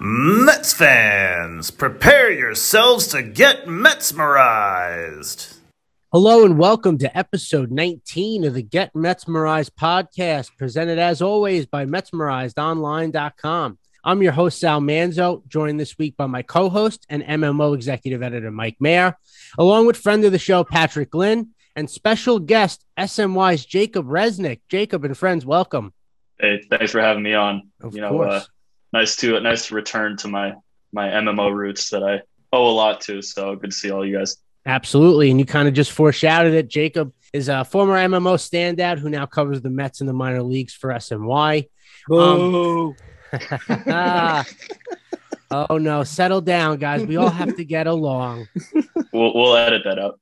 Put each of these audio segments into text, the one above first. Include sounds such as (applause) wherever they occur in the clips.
Mets fans, prepare yourselves to get Metsmerized. Hello and welcome to episode 19 of the Get Metsmerized podcast, presented as always by MetsmerizedOnline.com. I'm your host, Sal Manzo, joined this week by my co host and MMO executive editor, Mike Mayer, along with friend of the show, Patrick Lynn, and special guest, SNY's Jacob Resnick. Jacob and friends, welcome. Hey, thanks for having me on. Of you know, course. uh, nice to nice to return to my my MMO roots that I owe a lot to. So good to see all you guys. Absolutely. And you kind of just foreshadowed it. Jacob is a former MMO standout who now covers the Mets in the minor leagues for SNY. Um, (laughs) oh, no. Settle down, guys. We all have to get along. (laughs) We'll we'll edit that out.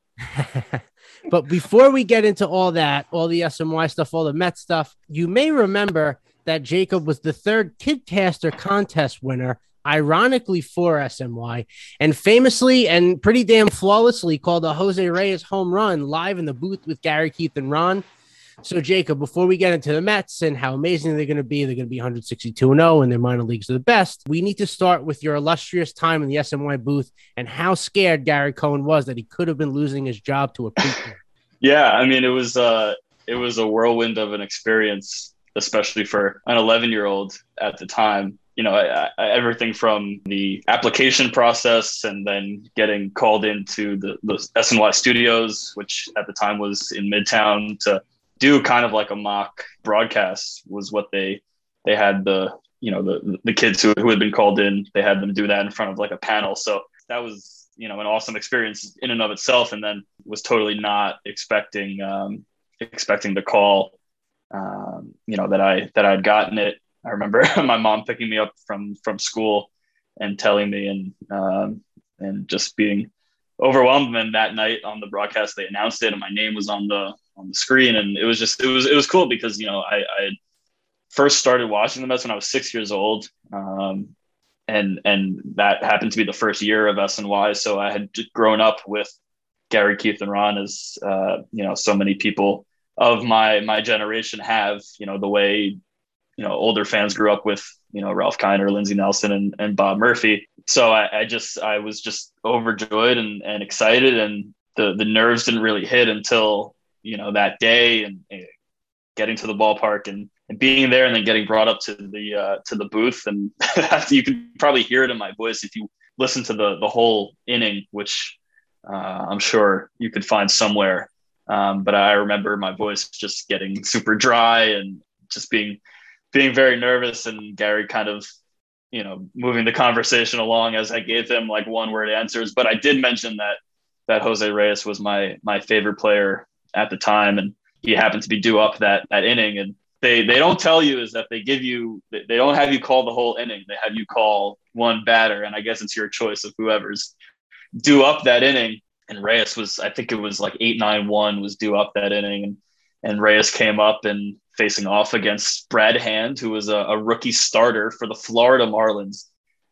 (laughs) but before we get into all that, all the SNY stuff, all the Met stuff, you may remember that Jacob was the third Kidcaster contest winner, ironically for SNY, and famously and pretty damn flawlessly called a Jose Reyes home run live in the booth with Gary, Keith, and Ron. So, Jacob, before we get into the Mets and how amazing they're going to be, they're going to be 162 0 and their minor leagues are the best. We need to start with your illustrious time in the SNY booth and how scared Gary Cohen was that he could have been losing his job to a preacher. (laughs) Yeah, I mean it was uh it was a whirlwind of an experience, especially for an 11 year old at the time. You know, I, I, everything from the application process and then getting called into the, the SNY studios, which at the time was in Midtown, to do kind of like a mock broadcast was what they they had the you know the the kids who, who had been called in they had them do that in front of like a panel so that was you know an awesome experience in and of itself and then was totally not expecting um expecting the call um you know that i that i'd gotten it. I remember (laughs) my mom picking me up from from school and telling me and um and just being overwhelmed. And that night on the broadcast they announced it and my name was on the on the screen. And it was just it was it was cool because you know i i first started watching the mets when i was six years old. Um and and that happened to be the first year of SNY. So I had grown up with Gary, Keith, and Ron, as uh, you know, so many people of my my generation have. You know, the way you know older fans grew up with you know Ralph Kiner, Lindsey Nelson, and and Bob Murphy. So I, I just I was just overjoyed and and excited, and the the nerves didn't really hit until you know that day and, and getting to the ballpark and and being there and then getting brought up to the uh, to the booth and (laughs) you can probably hear it in my voice if you listen to the the whole inning which uh, i'm sure you could find somewhere um, but i remember my voice just getting (laughs) super dry and just being being very nervous and gary kind of you know moving the conversation along as i gave him like one word answers but i did mention that that jose reyes was my my favorite player at the time and he happened to be due up that that inning and they they don't tell you is that they give you they don't have you call the whole inning. They have you call one batter, and I guess it's your choice of whoever's due up that inning. And Reyes was, I think it was like eight nine one was due up that inning, and and Reyes came up and facing off against Brad Hand, who was a, a rookie starter for the Florida Marlins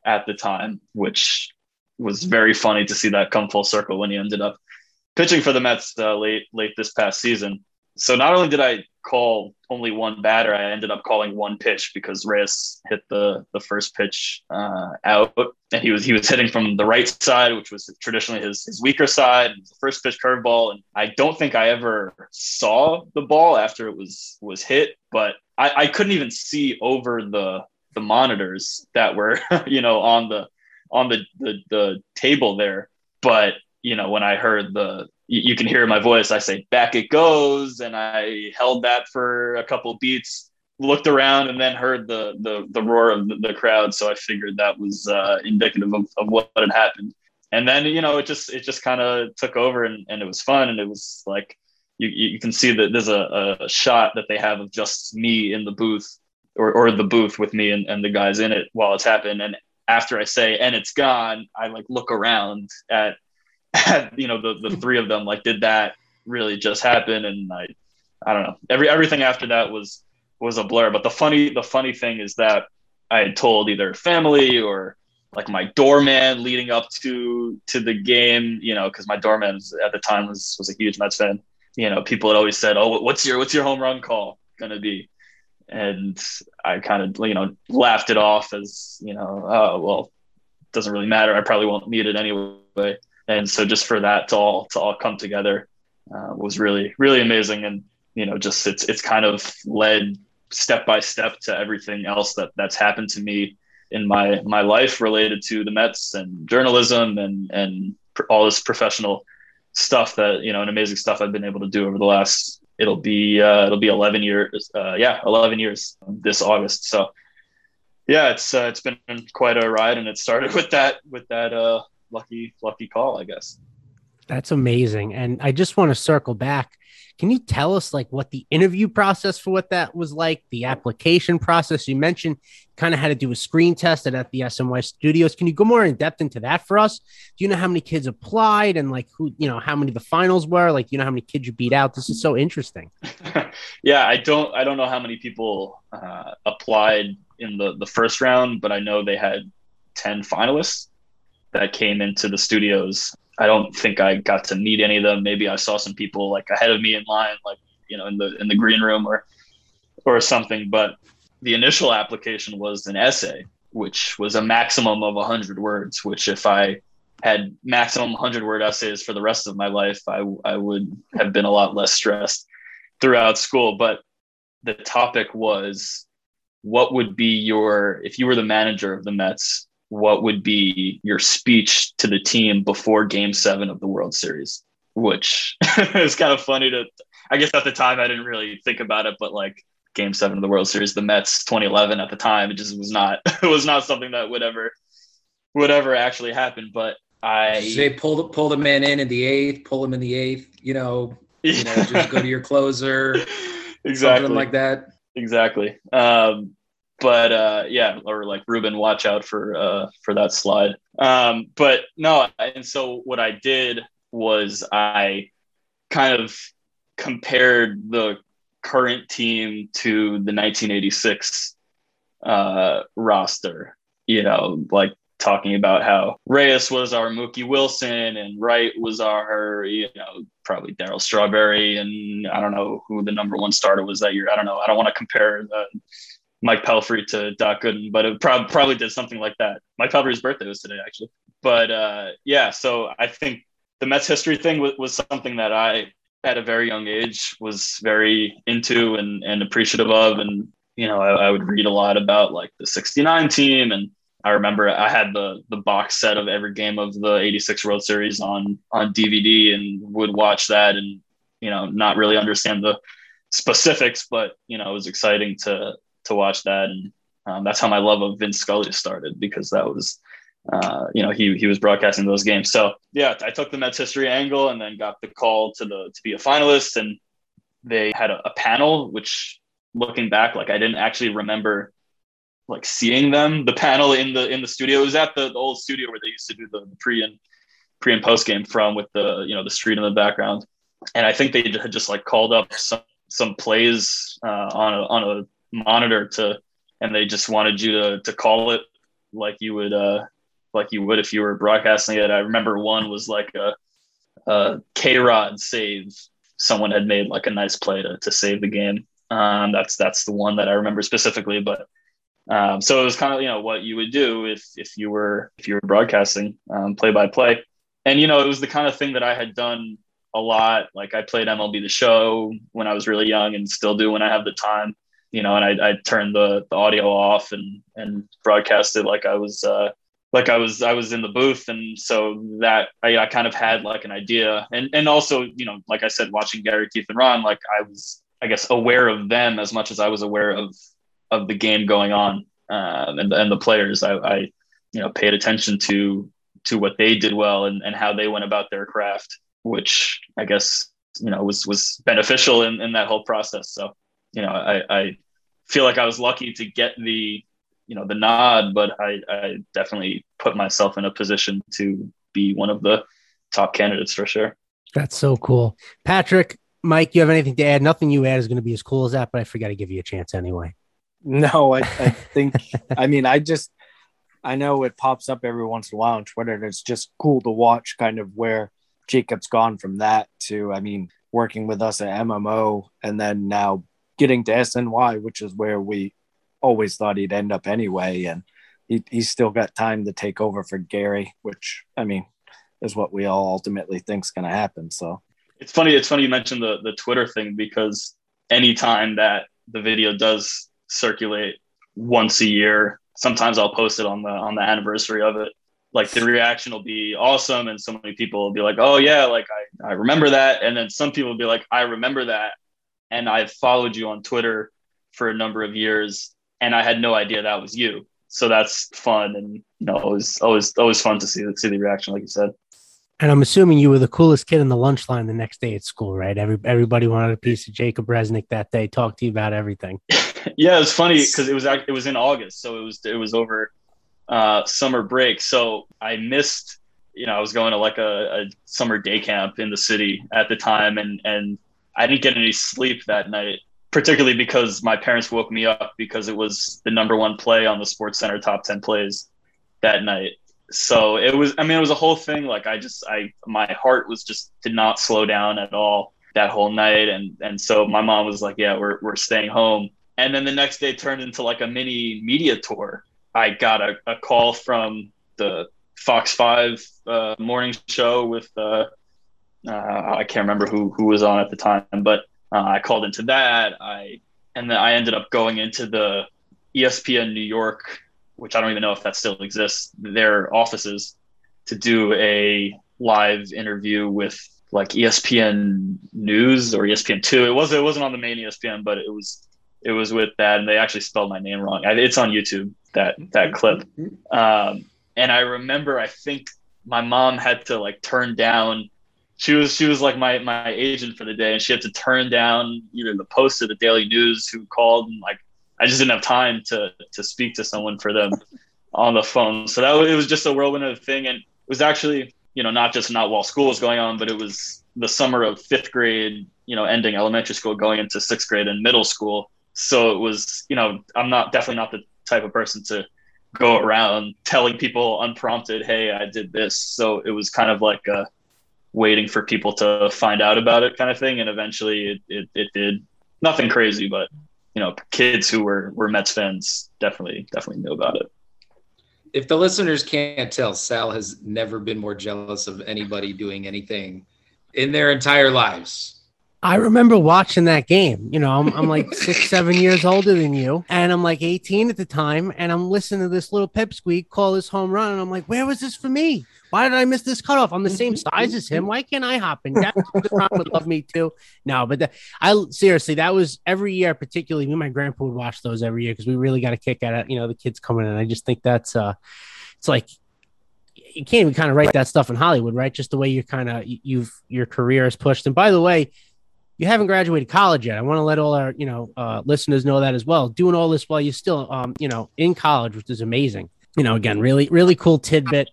at the time, which was very funny to see that come full circle when he ended up pitching for the Mets uh, late late this past season. So not only did I call only one batter, I ended up calling one pitch because Reyes hit the the first pitch uh, out, and he was he was hitting from the right side, which was traditionally his his weaker side. The first pitch curveball, and I don't think I ever saw the ball after it was was hit, but I, I couldn't even see over the the monitors that were (laughs) you know on the on the, the the table there. But you know when I heard the you, can hear my voice. I say back it goes, and I held that for a couple beats, looked around, and then heard the the, the roar of the, crowd. So I figured that was uh, indicative of, of what had happened. And then you know it just it just kind of took over, and, and it was fun, and it was like you you can see that there's a, a shot that they have of just me in the booth or, or the booth with me and, and the guys in it while it's happened. And after I say, and it's gone, I like look around at (laughs) you know, the, the three of them, like, did that really just happen? And I, I don't know. Every, everything after that was, was a blur. But the funny, the funny thing is that I had told either family or like my doorman leading up to, to the game, you know, cause my doorman was, at the time was, was a huge Mets fan. You know, people had always said, Oh, what's your, what's your home run call going to be? and I kind of you know laughed it off as you know oh well doesn't really matter I probably won't need it anyway and so just for that to all to all come together uh, was really really amazing. And you know just it's it's kind of led step by step to everything else that that's happened to me in my my life related to the Mets and journalism and and all this professional stuff that you know and amazing stuff I've been able to do over the last it'll be uh, it'll be 11 years uh, yeah 11 years this August. So yeah it's uh, it's been quite a ride and it started (laughs) with that with that uh lucky lucky call I guess that's amazing and I just want to circle back can you tell us like what the interview process for what that was like, the application process? You mentioned kind of had to do a screen test at, at the SNY studios. Can you go more in depth into that for us? Do you know how many kids applied and like who, you know, how many the finals were? Like, you know, how many kids you beat out? This is so interesting. (laughs) yeah, I don't, I don't know how many people uh, applied in the, the first round, but I know they had 10 finalists that came into the studios I don't think I got to meet any of them. Maybe I saw some people like ahead of me in line, like you know, in the in the green room or or something. But the initial application was an essay, which was a maximum of 100 words. Which, if I had maximum 100 word essays for the rest of my life, I I would have been a lot less stressed throughout school. But the topic was what would be your if you were the manager of the Mets what would be your speech to the team before game seven of the World Series, which (laughs) is kind of funny to, I guess at the time I didn't really think about it, but like game seven of the World Series, the Mets 2011 at the time, it just was not, (laughs) it was not something that would ever, would ever actually happen. But I, they pulled, pull the man in in the eighth, pull him in the eighth, you know, (laughs) you know, just go to your closer, exactly something like that. Exactly. Um, but uh, yeah, or like Ruben, watch out for uh, for that slide. Um, but no, and so what I did was I kind of compared the current team to the 1986 uh, roster. You know, like talking about how Reyes was our Mookie Wilson and Wright was our, you know, probably Darryl Strawberry and I don't know who the number one starter was that year. I don't know. I don't want to compare the Mike Pelfrey to Doc Gooden, but it prob- probably did something like that. Mike Pelfrey's birthday was today, actually. But uh, yeah, so I think the Mets history thing was, was something that I, at a very young age, was very into and, and appreciative of. And, you know, I, I would read a lot about like the 69 team. And I remember I had the, the box set of every game of the 86 World Series on, on DVD and would watch that and, you know, not really understand the specifics, but, you know, it was exciting to, to watch that, and um, that's how my love of Vince Scully started because that was, uh, you know, he he was broadcasting those games. So yeah, I took the Mets history angle and then got the call to the to be a finalist, and they had a, a panel which, looking back, like I didn't actually remember like seeing them. The panel in the in the studio it was at the, the old studio where they used to do the, pre and pre and post game from with the you know the street in the background, and I think they had just like called up some some plays uh, on a on a monitor to and they just wanted you to to call it like you would uh like you would if you were broadcasting it. I remember one was like a, a K Rod save. Someone had made like a nice play to, to save the game. Um, that's that's the one that I remember specifically. But um, so it was kind of you know what you would do if if you were if you were broadcasting play by play, and you know it was the kind of thing that I had done a lot. Like I played MLB the Show when I was really young, and still do when I have the time you know, and I I turned the, the audio off and and broadcast it like I was uh, like I was I was in the booth, and so that I, I kind of had like an idea, and and also you know, like I said, watching Gary, Keith, and Ron, like I was I guess aware of them as much as I was aware of of the game going on uh, and and the players. I, I you know paid attention to to what they did well and, and how they went about their craft, which I guess you know was was beneficial in, in that whole process. So you know I, I feel like I was lucky to get the you know the nod, but I, I definitely put myself in a position to be one of the top candidates for sure. That's so cool, Patrick. Mike, you have anything to add? Nothing you add is going to be as cool as that, but I forgot to give you a chance anyway. No, I, I (laughs) think, I mean, I just, I know it pops up every once in a while on Twitter, and it's just cool to watch kind of where Jacob's gone from that to, I mean, working with us at MMO and then now getting to SNY, which is where we always thought he'd end up anyway. And he, he's still got time to take over for Gary, which I mean is what we all ultimately think is going to happen. So it's funny. It's funny you mentioned the the Twitter thing because anytime that the video does circulate once a year, sometimes I'll post it on the on the anniversary of it. Like the reaction will be awesome, and so many people will be like, "Oh yeah, like I I remember that," and then some people will be like, "I remember that," and I've followed you on Twitter for a number of years, and I had no idea that was you. So that's fun, and you know, always always always fun to see the see the reaction, like you said. And I'm assuming you were the coolest kid in the lunch line the next day at school, right? Every everybody wanted a piece of Jacob Resnick that day. Talk to you about everything. (laughs) yeah, it was funny because it was it was in August, so it was it was over uh, summer break. So I missed. You know, I was going to like a, a summer day camp in the city at the time, and and I didn't get any sleep that night, particularly because my parents woke me up because it was the number one play on the SportsCenter top ten plays that night. So it was i mean it was a whole thing. Like i just i my heart was just did not slow down at all that whole night. And and so my mom was like yeah we're, we're staying home. And then the next day turned into like a mini media tour. I got a, a call from the fox 5 uh, morning show with uh, uh, i can't remember who who was on at the time but uh, i called into that i and then i ended up going into the espn new york which I don't even know if that still exists, their offices to do a live interview with like ESPN News or ESPN Two. It was it wasn't on the main ESPN, but it was it was with that, and they actually spelled my name wrong. It's on YouTube that that clip, um, and I remember I think my mom had to like turn down. She was she was like my my agent for the day, and she had to turn down either the post or the Daily News who called and like I just didn't have time to to speak to someone for them (laughs) on the phone. So that was, it was just a whirlwind of a thing, and it was actually you know not just not while school was going on, but it was the summer of fifth grade, you know, ending elementary school, going into sixth grade and middle school. So it was you know I'm not definitely not the type of person to go around telling people unprompted, hey, I did this. So it was kind of like a waiting for people to find out about it kind of thing, and eventually it, it, it did nothing crazy, but you know, kids who were were Mets fans definitely definitely knew about it. If the listeners can't tell, Sal has never been more jealous of anybody doing anything in their entire lives. I remember watching that game. You know, I'm, I'm like six, (laughs) seven years older than you, and I'm like 18 at the time, and I'm listening to this little pipsqueak call this home run, and I'm like, where was this for me? Why did I miss this cutoff? I'm the same size as him. Why can't I hop in? (laughs) That would love me too. No, but the, I seriously, that was every year, particularly me and my grandpa would watch those every year because we really got a kick out of You know, the kids coming in. I just think that's uh, it's like you can't even kind of write that stuff in Hollywood, right? Just the way you kind of you've your career is pushed. And by the way, you haven't graduated college yet. I want to let all our you know uh, listeners know that as well. Doing all this while you're still um, you know in college, which is amazing. You know, again, really really cool tidbit,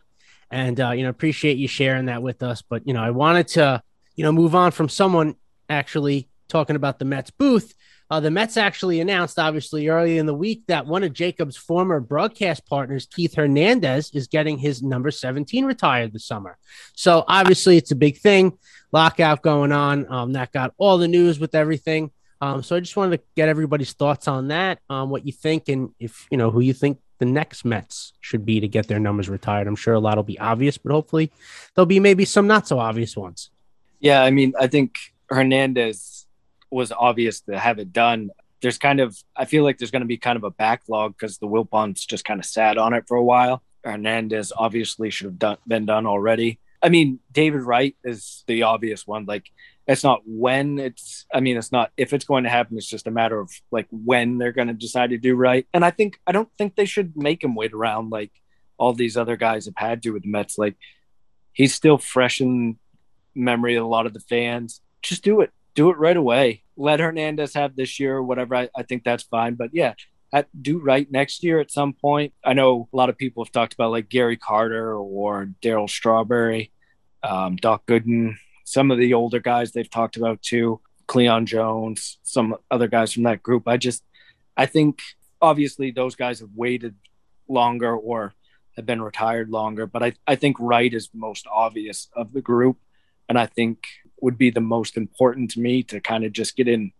and uh, you know appreciate you sharing that with us. But you know, I wanted to you know move on from someone actually talking about the Mets booth. Uh, the Mets actually announced, obviously, early in the week that one of Jacob's former broadcast partners, Keith Hernandez, is getting his number 17 retired this summer. So, obviously, it's a big thing lockout going on. Um, that got all the news with everything. Um, so I just wanted to get everybody's thoughts on that, um, what you think, and if you know who you think the next Mets should be to get their numbers retired. I'm sure a lot will be obvious, but hopefully there'll be maybe some not so obvious ones. Yeah, I mean, I think Hernandez was obvious to have it done. There's kind of, I feel like there's going to be kind of a backlog because the Wilpons just kind of sat on it for a while. Hernandez obviously should have done, been done already. I mean, David Wright is the obvious one. Like, it's not when it's, I mean, it's not if it's going to happen. It's just a matter of like when they're going to decide to do right. And I think, I don't think they should make him wait around like all these other guys have had to with the Mets. Like, he's still fresh in memory of a lot of the fans. Just do it. Do it right away. Let Hernandez have this year or whatever. I, I think that's fine. But yeah, at, do right next year at some point. I know a lot of people have talked about like Gary Carter or Darryl Strawberry, um, Doc Gooden, some of the older guys they've talked about too, Cleon Jones, some other guys from that group. I just, I think obviously those guys have waited longer or have been retired longer, but I, I think Wright is most obvious of the group. And I think would be the most important to me to kind of just get in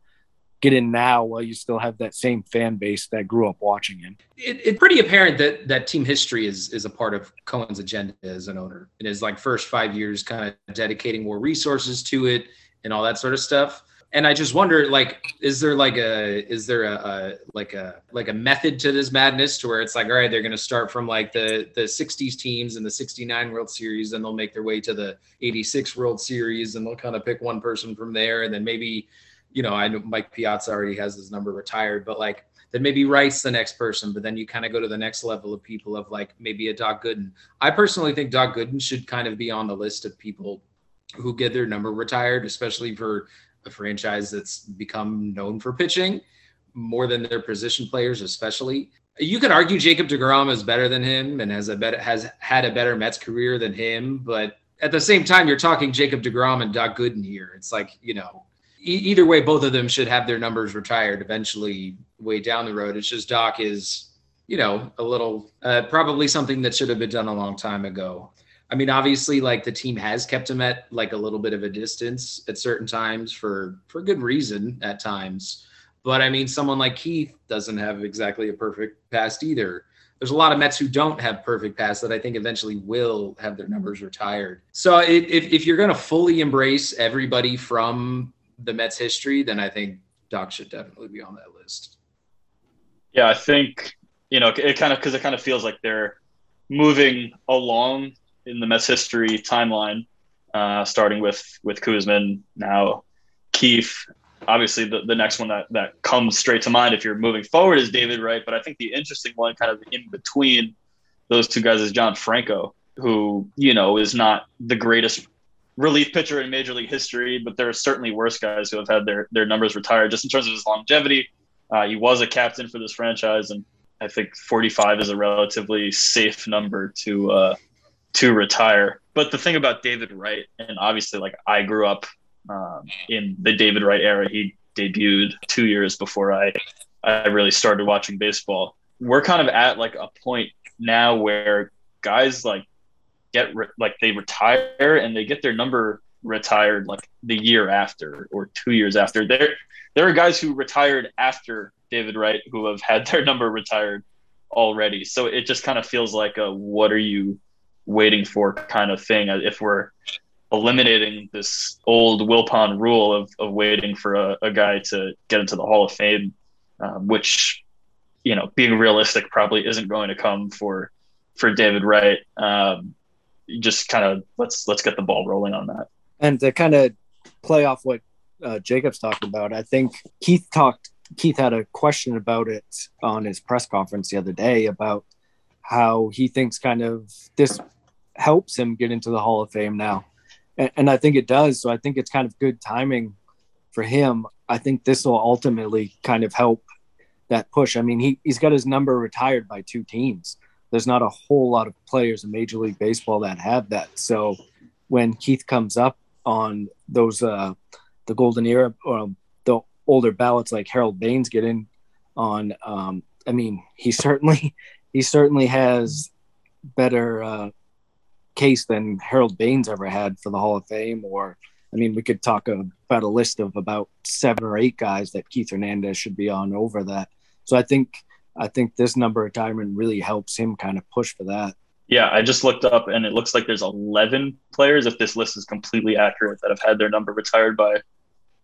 get in now while you still have that same fan base that grew up watching him. It, it's pretty apparent that that team history is is a part of Cohen's agenda as an owner. In his like first five years, kind of dedicating more resources to it and all that sort of stuff. And I just wonder, like, is there like a is there a, a like a like a method to this madness to where it's like, all right, they're going to start from like the the '60s teams and the '69 World Series, and they'll make their way to the '86 World Series, and they'll kind of pick one person from there, and then maybe you know, I know Mike Piazza already has his number retired, but like then maybe Rice the next person, but then you kind of go to the next level of people of like maybe a Doc Gooden. I personally think Doc Gooden should kind of be on the list of people who get their number retired, especially for a franchise that's become known for pitching more than their position players, especially. You could argue Jacob deGrom is better than him and has a better has had a better Mets career than him, but at the same time, you're talking Jacob deGrom and Doc Gooden here. It's like, you know, either way, both of them should have their numbers retired eventually, way down the road. It's just Doc is, you know, a little uh, probably something that should have been done a long time ago. I mean, obviously, like the team has kept him at like a little bit of a distance at certain times for for good reason at times. But I mean, someone like Keith doesn't have exactly a perfect past either. There's a lot of Mets who don't have perfect past that I think eventually will have their numbers retired. So if, if you're going to fully embrace everybody from the Mets history, then I think Doc should definitely be on that list. Yeah, I think you know it kind of because it kind of feels like they're moving along in the Mets history timeline, uh, starting with with Koosman now Keith. Obviously, the, the next one that, that comes straight to mind if you're moving forward is David Wright. But I think the interesting one, kind of in between those two guys, is John Franco, who you know is not the greatest relief pitcher in Major League history, but there are certainly worse guys who have had their their numbers retired. Just in terms of his longevity, uh, he was a captain for this franchise, and I think 45 is a relatively safe number to uh, to retire. But the thing about David Wright, and obviously, like I grew up um, in the David Wright era. He debuted two years before I I really started watching baseball. We're kind of at like a point now where guys like get re- like they retire and they get their number retired like the year after or two years after. There there are guys who retired after David Wright who have had their number retired already. So it just kind of feels like a what are you waiting for kind of thing if we're eliminating this old Wilpon rule of, of waiting for a, a guy to get into the Hall of Fame, um, which, you know, being realistic probably isn't going to come for for David Wright. Um, just kind of let's let's get the ball rolling on that. And to kind of play off what uh, Jacob's talked about, I think Keith talked. Keith had a question about it on his press conference the other day about how he thinks kind of this helps him get into the Hall of Fame now, and, and I think it does. So I think it's kind of good timing for him. I think this will ultimately kind of help that push. I mean, he, he's got his number retired by two teams there's not a whole lot of players in Major League Baseball that have that. So when Keith comes up on those uh, the golden era or the older ballots like Harold Baines get in on, um, I mean, he (laughs) certainly he certainly has better uh, case than Harold Baines ever had for the Hall of Fame. Or I mean, we could talk about a list of about seven or eight guys that Keith Hernandez should be on over that. So I think I think this number of retirement really helps him kind of push for that. Yeah, I just looked up and it looks like there's 11 players, if this list is completely accurate, that have had their number retired by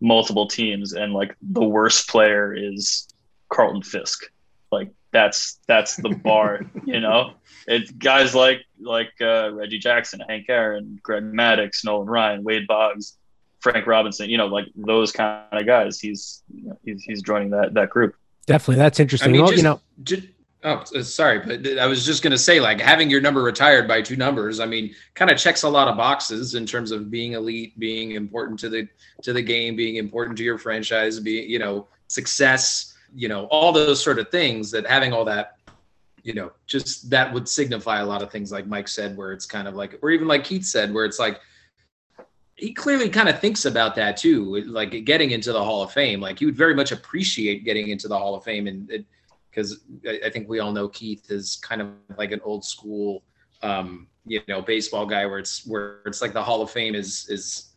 multiple teams. And like the worst player is Carlton Fisk. Like that's that's the bar, (laughs) you know. It's guys like like uh, Reggie Jackson, Hank Aaron, Greg Maddux, Nolan Ryan, Wade Boggs, Frank Robinson. You know, like those kind of guys. He's you know, he's he's joining that that group. Definitely, that's interesting. I mean, well, just, you know, just, oh, sorry, but I was just going to say, like having your number retired by two numbers. I mean, kind of checks a lot of boxes in terms of being elite, being important to the to the game, being important to your franchise, being you know success, you know all those sort of things. That having all that you know, just that would signify a lot of things, like Mike said, where it's kind of like, or even like Keith said, where it's like, he clearly kind of thinks about that too, like getting into the Hall of Fame. Like he would very much appreciate getting into the Hall of Fame, and because I think we all know Keith is kind of like an old school, um, you know, baseball guy, where it's where it's like the Hall of Fame is is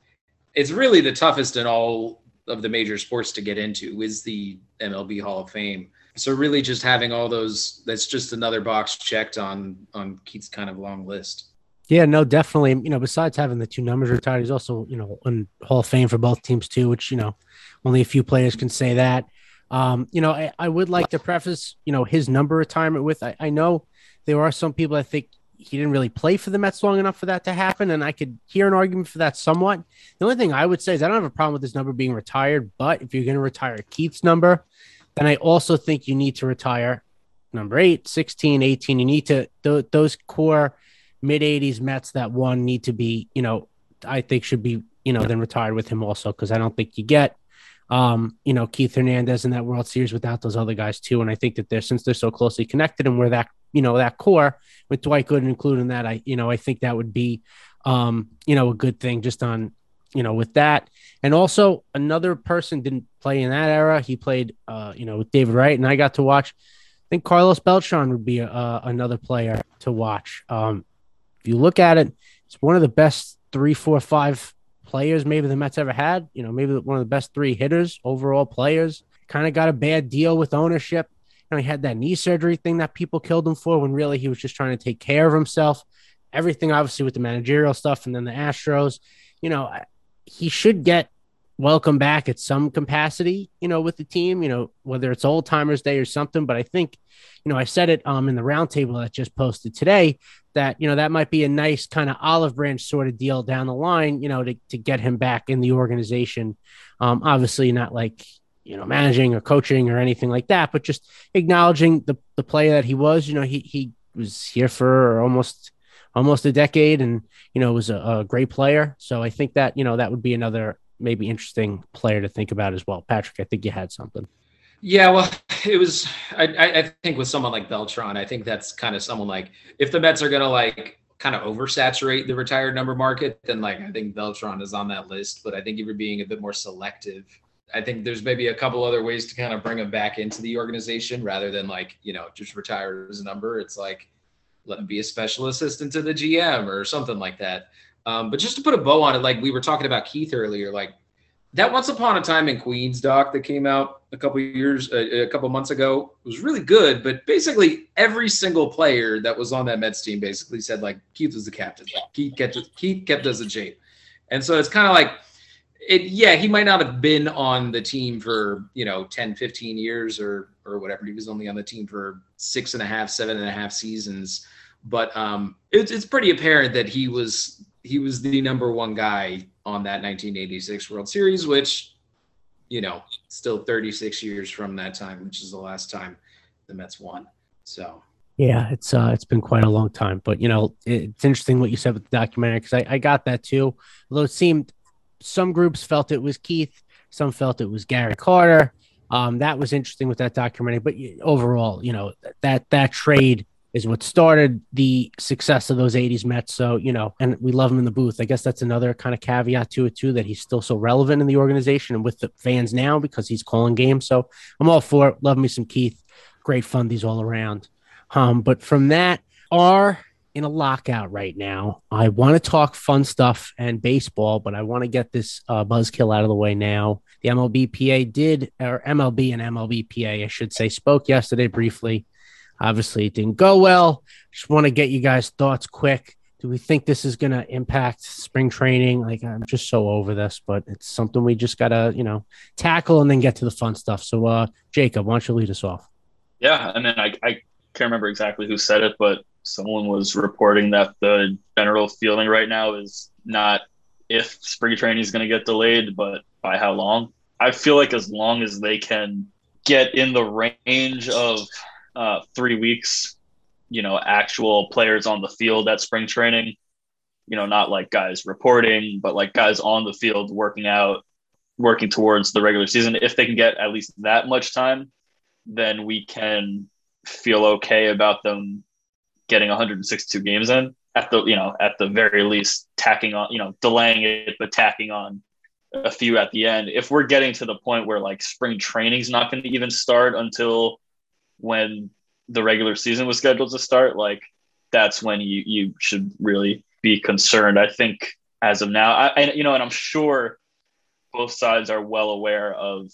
it's really the toughest in all of the major sports to get into is the MLB Hall of Fame. So really just having all those that's just another box checked on on Keith's kind of long list. Yeah, no, definitely. You know, besides having the two numbers retired, he's also, you know, in Hall of Fame for both teams too, which, you know, only a few players can say that. Um, you know, I, I would like to preface, you know, his number retirement with I, I know there are some people I think he didn't really play for the Mets long enough for that to happen. And I could hear an argument for that somewhat. The only thing I would say is I don't have a problem with this number being retired, but if you're going to retire Keith's number, then I also think you need to retire number 8, 16, 18. You need to, th- those core mid 80s Mets that won need to be, you know, I think should be, you know, then retired with him also because I don't think you get, um, you know, Keith Hernandez in that World Series without those other guys too. And I think that they're since they're so closely connected and we're that, you know, that core with Dwight Gooden including that, I, you know, I think that would be, um, you know, a good thing just on, you know, with that. And also another person didn't play in that era. He played, uh, you know, with David Wright, and I got to watch. I think Carlos Beltran would be uh, another player to watch. Um, if you look at it, it's one of the best three, four, five players maybe the Mets ever had. You know, maybe one of the best three hitters, overall players. Kind of got a bad deal with ownership. You know, he had that knee surgery thing that people killed him for when really he was just trying to take care of himself. Everything, obviously, with the managerial stuff and then the Astros. You know, he should get welcome back at some capacity, you know, with the team, you know, whether it's old timers day or something. But I think, you know, I said it um in the roundtable that just posted today that, you know, that might be a nice kind of olive branch sort of deal down the line, you know, to, to get him back in the organization. Um, obviously not like, you know, managing or coaching or anything like that, but just acknowledging the, the player that he was, you know, he, he was here for almost, almost a decade and, you know, was a, a great player. So I think that, you know, that would be another maybe interesting player to think about as well. Patrick, I think you had something. Yeah, well, it was. I, I think with someone like Beltran, I think that's kind of someone like if the Mets are gonna like kind of oversaturate the retired number market, then like I think Beltran is on that list. But I think if you're being a bit more selective, I think there's maybe a couple other ways to kind of bring him back into the organization rather than like you know just retire his number. It's like let him be a special assistant to the GM or something like that. Um, but just to put a bow on it, like we were talking about Keith earlier, like that Once Upon a Time in Queens doc that came out a couple years, a, a couple months ago was really good. But basically, every single player that was on that Mets team basically said like Keith was the captain. Keith kept Keith kept us in shape, and so it's kind of like it. Yeah, he might not have been on the team for you know 10, 15 years or or whatever. He was only on the team for six and a half, seven and a half seasons. But um, it's it's pretty apparent that he was he was the number one guy on that 1986 World Series, which, you know, still 36 years from that time, which is the last time the Mets won. So. Yeah, it's uh, it's been quite a long time, but you know, it's interesting what you said with the documentary because I, I got that too. Although it seemed some groups felt it was Keith, some felt it was Gary Carter. Um, that was interesting with that documentary, but overall, you know, that that trade is what started the success of those 80s Mets. So, you know, and we love him in the booth. I guess that's another kind of caveat to it, too, that he's still so relevant in the organization and with the fans now because he's calling games. So I'm all for it. Love me some Keith. Great fundies all around. Um, but from that, are in a lockout right now. I want to talk fun stuff and baseball, but I want to get this uh, buzzkill out of the way now. The MLBPA did, or MLB and MLBPA, I should say, spoke yesterday briefly Obviously, it didn't go well. Just want to get you guys' thoughts quick. Do we think this is going to impact spring training? Like, I'm just so over this, but it's something we just got to, you know, tackle and then get to the fun stuff. So, uh, Jacob, why don't you lead us off? Yeah. And then I, I can't remember exactly who said it, but someone was reporting that the general feeling right now is not if spring training is going to get delayed, but by how long. I feel like as long as they can get in the range of uh, three weeks, you know, actual players on the field at spring training, you know, not like guys reporting, but like guys on the field working out, working towards the regular season. If they can get at least that much time, then we can feel okay about them getting 162 games in. At the you know at the very least tacking on you know delaying it but tacking on a few at the end. If we're getting to the point where like spring training is not going to even start until when the regular season was scheduled to start, like that's when you you should really be concerned. I think as of now, I, you know, and I'm sure both sides are well aware of,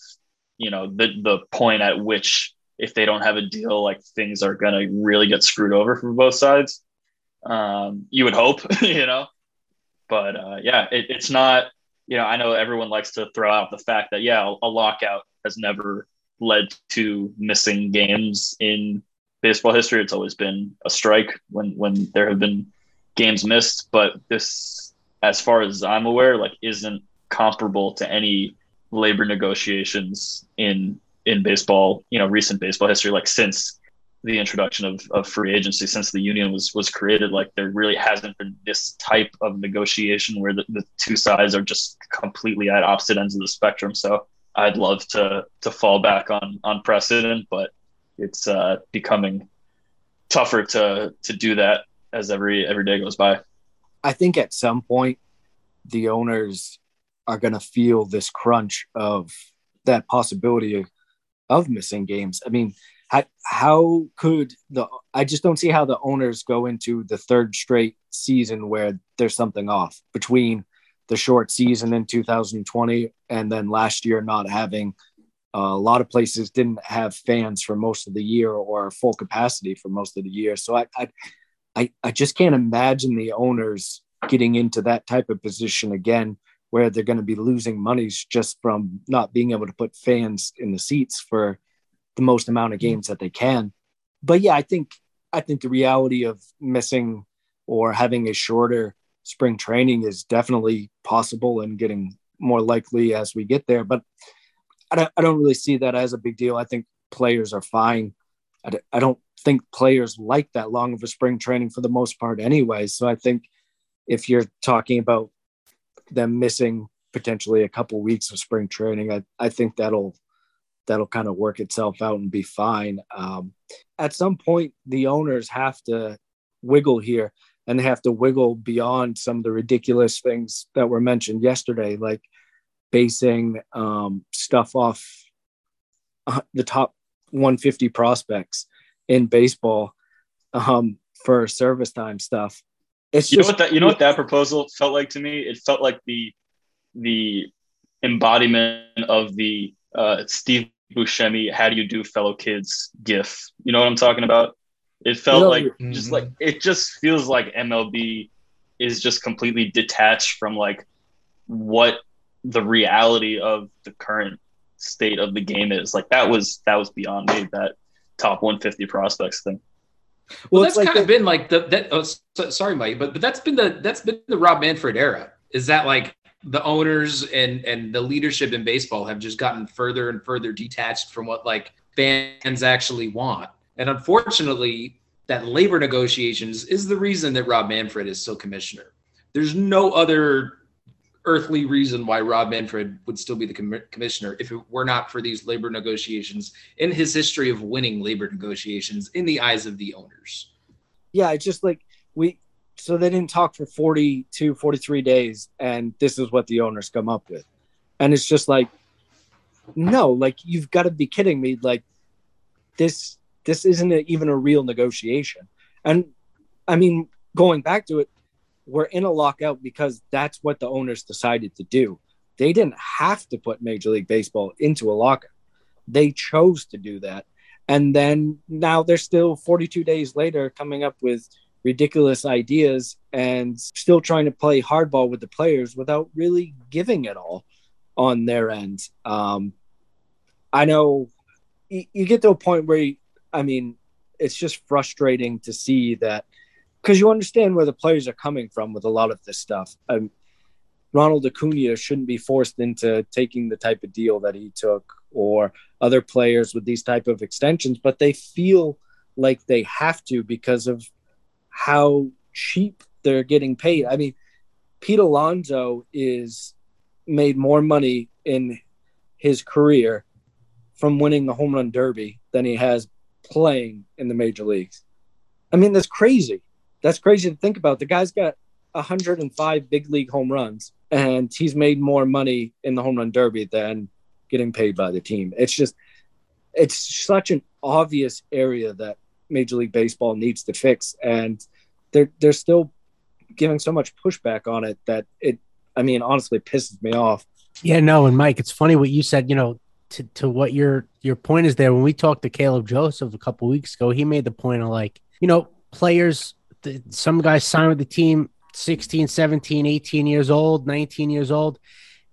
you know, the the point at which if they don't have a deal, like things are gonna really get screwed over for both sides. Um, you would hope, (laughs) you know, but uh, yeah, it, it's not. You know, I know everyone likes to throw out the fact that yeah, a lockout has never led to missing games in baseball history. It's always been a strike when when there have been games missed, but this, as far as I'm aware, like isn't comparable to any labor negotiations in in baseball, you know, recent baseball history, like since the introduction of, of free agency, since the union was was created, like there really hasn't been this type of negotiation where the, the two sides are just completely at opposite ends of the spectrum. So I'd love to to fall back on on precedent, but it's uh, becoming tougher to to do that as every every day goes by. I think at some point the owners are going to feel this crunch of that possibility of, of missing games. I mean, how, how could the I just don't see how the owners go into the third straight season where there's something off between the short season in 2020 and then last year not having uh, a lot of places didn't have fans for most of the year or full capacity for most of the year. So I, I, I, I just can't imagine the owners getting into that type of position again, where they're going to be losing monies just from not being able to put fans in the seats for the most amount of games that they can. But yeah, I think I think the reality of missing or having a shorter spring training is definitely possible and getting more likely as we get there. But I don't, I don't really see that as a big deal. I think players are fine. I, I don't think players like that long of a spring training for the most part anyway. So I think if you're talking about them missing potentially a couple weeks of spring training, I, I think that'll that'll kind of work itself out and be fine. Um, at some point, the owners have to wiggle here and they have to wiggle beyond some of the ridiculous things that were mentioned yesterday, like basing um, stuff off uh, the top 150 prospects in baseball um, for service time stuff. It's you just, know what that you know what that proposal felt like to me. It felt like the the embodiment of the uh, Steve Buscemi "How do you do, fellow kids?" GIF. You know what I'm talking about? It felt you like mm-hmm. just like it just feels like MLB is just completely detached from like what the reality of the current state of the game is. Like that was that was beyond me. That top 150 prospects thing. Well, well that's like kind the, of been like the that. Oh, so, sorry, Mike, but but that's been the that's been the Rob Manfred era. Is that like the owners and and the leadership in baseball have just gotten further and further detached from what like fans actually want, and unfortunately, that labor negotiations is the reason that Rob Manfred is still commissioner. There's no other earthly reason why Rob Manfred would still be the com- commissioner if it were not for these labor negotiations in his history of winning labor negotiations in the eyes of the owners. Yeah, it's just like we so they didn't talk for 42 43 days and this is what the owners come up with. And it's just like no, like you've got to be kidding me like this this isn't a, even a real negotiation. And I mean going back to it we're in a lockout because that's what the owners decided to do. They didn't have to put Major League Baseball into a lockout. They chose to do that. And then now they're still 42 days later coming up with ridiculous ideas and still trying to play hardball with the players without really giving it all on their end. Um, I know you, you get to a point where, you, I mean, it's just frustrating to see that – because you understand where the players are coming from with a lot of this stuff. Um, Ronald Acuna shouldn't be forced into taking the type of deal that he took, or other players with these type of extensions, but they feel like they have to because of how cheap they're getting paid. I mean, Pete Alonso is made more money in his career from winning the home run derby than he has playing in the major leagues. I mean, that's crazy that's crazy to think about. The guy's got 105 big league home runs, and he's made more money in the home run derby than getting paid by the team. It's just, it's such an obvious area that Major League Baseball needs to fix, and they're they're still giving so much pushback on it that it, I mean, honestly, pisses me off. Yeah, no, and Mike, it's funny what you said. You know, to, to what your your point is there. When we talked to Caleb Joseph a couple weeks ago, he made the point of like, you know, players. The, some guys sign with the team 16, 17, 18 years old, 19 years old.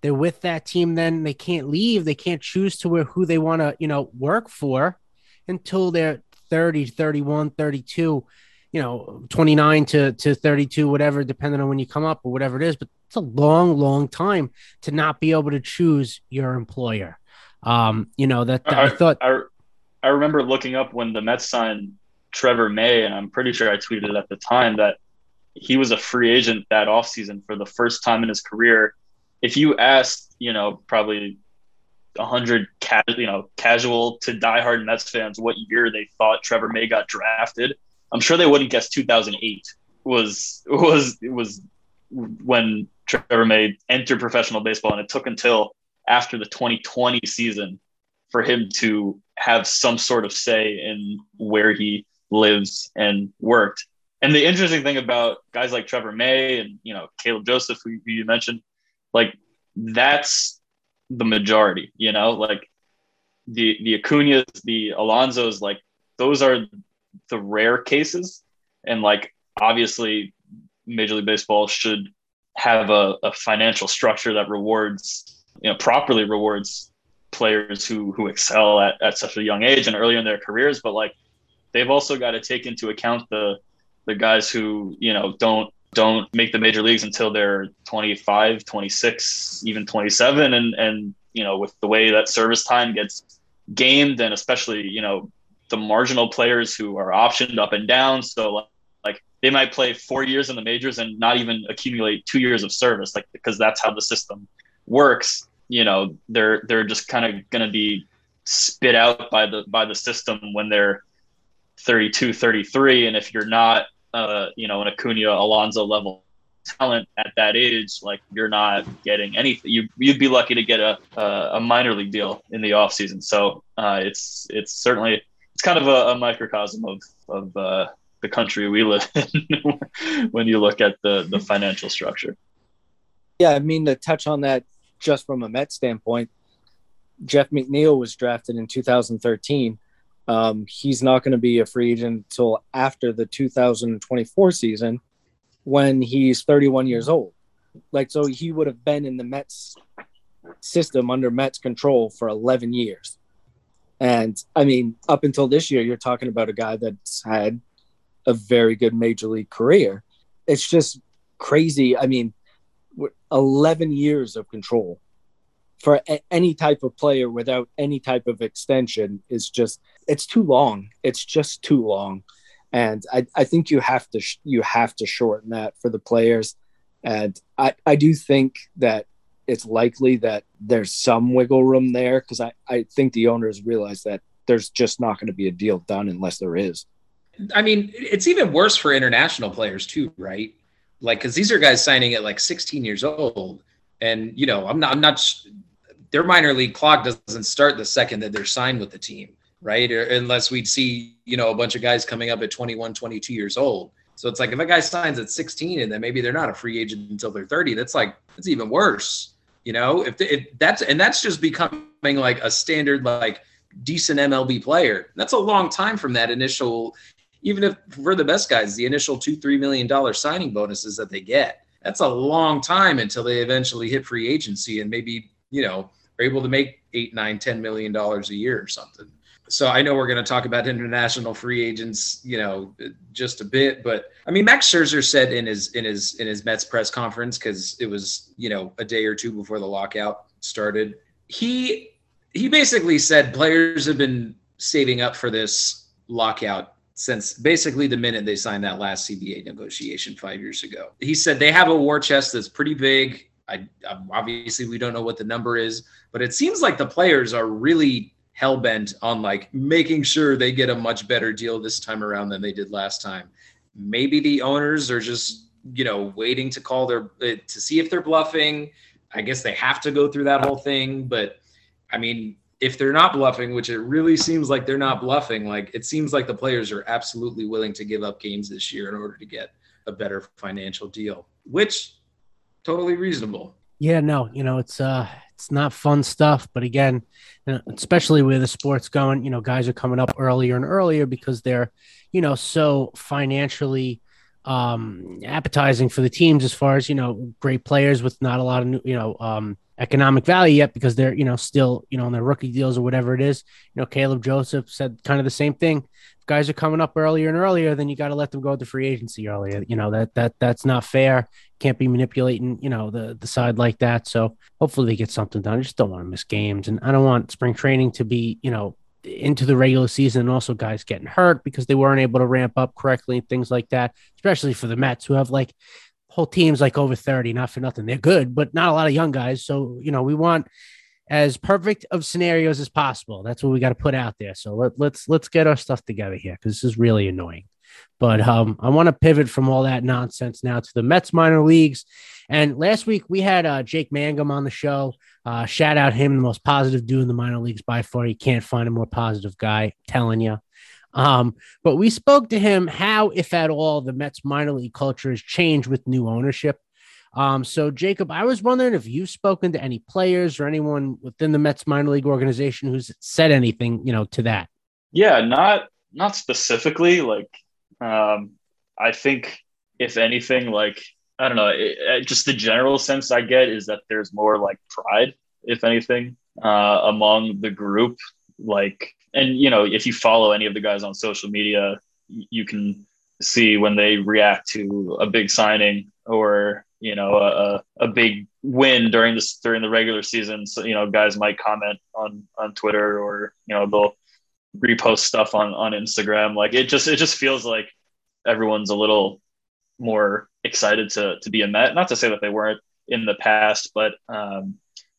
They're with that team, then they can't leave. They can't choose to where who they want to, you know, work for until they're 30, 31, 32 you know 29 to to 32 whatever depending on when you come up or whatever it is but it's a long long time to not be able to choose your employer um you know that, that I, I, thought I, I remember looking up when the Mets signed Trevor May and I'm pretty sure I tweeted at the time that he was a free agent that offseason for the first time in his career. If you asked you know probably 100 ca- you know casual to diehard Mets fans what year they thought Trevor May got drafted I'm sure they wouldn't guess 2008 was was was when Trevor May entered professional baseball, and it took until after the 2020 season for him to have some sort of say in where he lives and worked. And the interesting thing about guys like Trevor May and you know Caleb Joseph, who, who you mentioned, like that's the majority. You know, like the the Acuna's, the Alonsos, like those are the rare cases. And like obviously Major League Baseball should have a, a financial structure that rewards, you know, properly rewards players who who excel at, at such a young age and early in their careers. But like they've also got to take into account the the guys who, you know, don't don't make the major leagues until they're 25, 26, even 27 and and you know, with the way that service time gets gamed and especially, you know, the marginal players who are optioned up and down. So like they might play four years in the majors and not even accumulate two years of service, like because that's how the system works. You know, they're they're just kind of going to be spit out by the by the system when they're 32, 33, and if you're not, uh, you know, an Acuna Alonso level talent at that age, like you're not getting anything. You you'd be lucky to get a a, minor league deal in the off season. So uh, it's it's certainly it's kind of a, a microcosm of of uh, the country we live (laughs) in when you look at the the financial structure. Yeah, I mean to touch on that just from a Met standpoint, Jeff McNeil was drafted in 2013. Um, he's not going to be a free agent until after the 2024 season when he's 31 years old. Like, so he would have been in the Mets system under Mets control for 11 years. And I mean, up until this year, you're talking about a guy that's had a very good major league career. It's just crazy. I mean, 11 years of control for a- any type of player without any type of extension is just it's too long it's just too long and i, I think you have to sh- you have to shorten that for the players and i i do think that it's likely that there's some wiggle room there because I, I think the owners realize that there's just not going to be a deal done unless there is. I mean, it's even worse for international players too, right? Like, because these are guys signing at like 16 years old, and you know, I'm not, I'm not. Their minor league clock doesn't start the second that they're signed with the team, right? Or, unless we'd see, you know, a bunch of guys coming up at 21, 22 years old. So it's like if a guy signs at 16 and then maybe they're not a free agent until they're 30, that's like that's even worse. You know, if, if that's and that's just becoming like a standard, like decent MLB player. That's a long time from that initial, even if for the best guys, the initial two, three million dollar signing bonuses that they get. That's a long time until they eventually hit free agency and maybe, you know, are able to make eight, nine, ten million dollars a year or something so I know we're going to talk about international free agents, you know, just a bit, but I mean, Max Scherzer said in his in his in his Mets press conference because it was you know a day or two before the lockout started. He he basically said players have been saving up for this lockout since basically the minute they signed that last CBA negotiation five years ago. He said they have a war chest that's pretty big. I, obviously we don't know what the number is, but it seems like the players are really hell bent on like making sure they get a much better deal this time around than they did last time. Maybe the owners are just, you know, waiting to call their uh, to see if they're bluffing. I guess they have to go through that whole thing, but I mean, if they're not bluffing, which it really seems like they're not bluffing, like it seems like the players are absolutely willing to give up games this year in order to get a better financial deal, which totally reasonable. Yeah, no, you know, it's uh It's not fun stuff, but again, especially where the sport's going, you know, guys are coming up earlier and earlier because they're, you know, so financially um appetizing for the teams as far as you know great players with not a lot of new, you know um economic value yet because they're you know still you know on their rookie deals or whatever it is. You know caleb joseph said kind of the same thing. If guys are coming up earlier and earlier then you got to let them go to free agency earlier. You know that that that's not fair. Can't be manipulating you know the the side like that. So hopefully they get something done. I just don't want to miss games. And i don't want spring training to be you know into the regular season and also guys getting hurt because they weren't able to ramp up correctly and things like that, especially for the Mets who have like whole teams like over 30, not for nothing. They're good, but not a lot of young guys. So, you know, we want as perfect of scenarios as possible. That's what we got to put out there. So let, let's let's get our stuff together here because this is really annoying. But um, I want to pivot from all that nonsense now to the Mets minor leagues. And last week we had uh, Jake Mangum on the show. Uh, shout out him, the most positive dude in the minor leagues by far. You can't find a more positive guy, telling you. Um, but we spoke to him how, if at all, the Mets minor league culture has changed with new ownership. Um, so Jacob, I was wondering if you've spoken to any players or anyone within the Mets minor league organization who's said anything, you know, to that. Yeah, not not specifically. Like, um, I think if anything, like I don't know, it, just the general sense I get is that there's more like pride, if anything, uh, among the group. Like, and you know, if you follow any of the guys on social media, you can see when they react to a big signing or you know a, a big win during this during the regular season. So you know, guys might comment on on Twitter or you know they'll repost stuff on on Instagram. Like it just it just feels like everyone's a little more excited to to be a Met. Not to say that they weren't in the past, but um,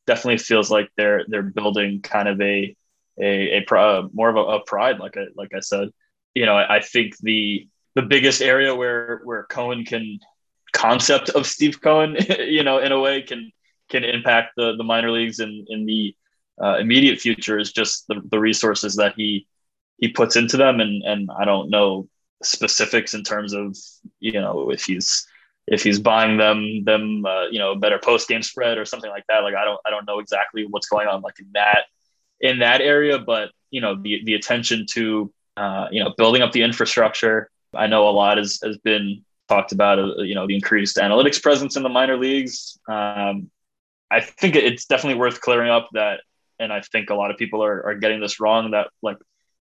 definitely feels like they're they're building kind of a a, a pro, more of a, a, pride, like I like I said. You know, I, I, think the the biggest area where where Cohen can concept of Steve Cohen, (laughs) you know, in a way can can impact the the minor leagues in in the uh, immediate future is just the, the resources that he he puts into them. And and I don't know specifics in terms of you know if he's if he's buying them them uh, you know better post game spread or something like that. Like I don't I don't know exactly what's going on like in that in that area. But you know the the attention to uh, you know building up the infrastructure I know a lot has has been talked about uh, you know the increased analytics presence in the minor leagues. Um, I think it's definitely worth clearing up that and I think a lot of people are, are getting this wrong that like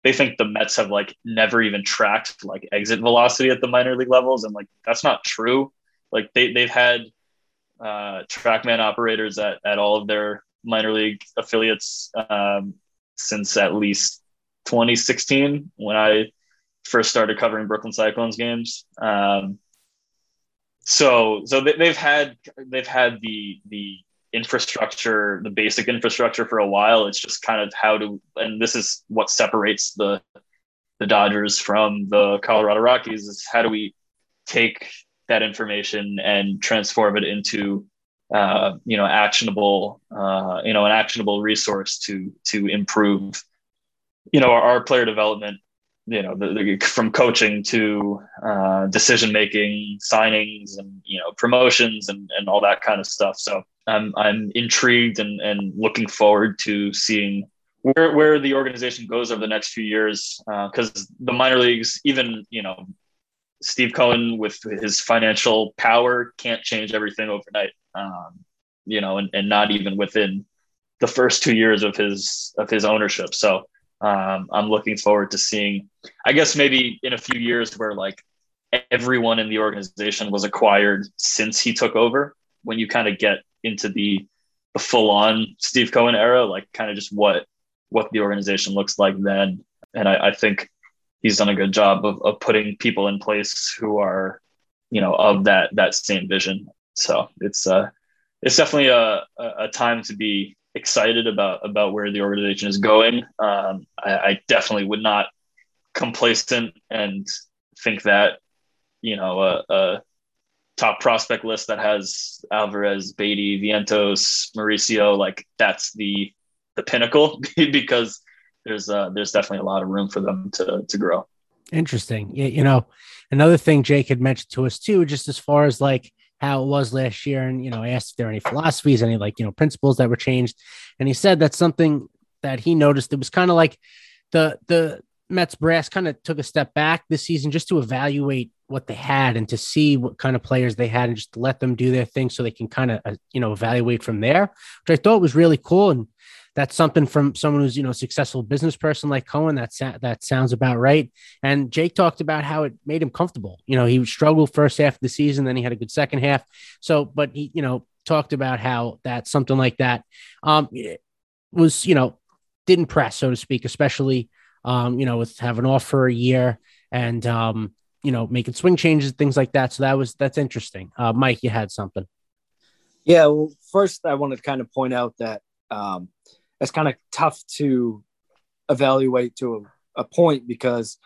they think the Mets have like never even tracked like exit velocity at the minor league levels, and like that's not true. Like they they've had uh, TrackMan operators at at all of their minor league affiliates um, since at least 2016 when I first started covering Brooklyn Cyclones games. Um, so so they, they've had they've had the the infrastructure, the basic infrastructure for a while. It's just kind of how to, and this is what separates the the Dodgers from the Colorado Rockies is how do we take that information and transform it into uh, you know actionable uh, you know an actionable resource to to improve you know our, our player development you know the, the, from coaching to uh, decision making signings and you know promotions and, and all that kind of stuff so I'm I'm intrigued and, and looking forward to seeing where where the organization goes over the next few years because uh, the minor leagues, even you know, Steve Cohen with his financial power can't change everything overnight. Um, you know, and, and not even within the first two years of his of his ownership. So um, I'm looking forward to seeing. I guess maybe in a few years where like everyone in the organization was acquired since he took over. When you kind of get into the, the full on Steve Cohen era, like kind of just what what the organization looks like then. And I, I think he's done a good job of, of putting people in place who are, you know, of that that same vision. So it's uh it's definitely a, a time to be excited about about where the organization is going. Um, I, I definitely would not complacent and think that you know a, a top prospect list that has Alvarez, Baty, Vientos, Mauricio, like that's the the pinnacle (laughs) because there's uh, there's definitely a lot of room for them to to grow. Interesting. Yeah. You know, another thing Jake had mentioned to us too, just as far as like how it was last year, and you know, asked if there are any philosophies, any like you know principles that were changed, and he said that's something that he noticed. It was kind of like the the Mets brass kind of took a step back this season just to evaluate what they had and to see what kind of players they had and just let them do their thing so they can kind of uh, you know evaluate from there which i thought was really cool and that's something from someone who's you know successful business person like cohen that that sounds about right and jake talked about how it made him comfortable you know he struggled first half of the season then he had a good second half so but he you know talked about how that something like that um was you know didn't press so to speak especially um you know with having off for a year and um you know, making swing changes, things like that. So that was that's interesting. Uh, Mike, you had something. Yeah. Well, first, I want to kind of point out that um, it's kind of tough to evaluate to a, a, point because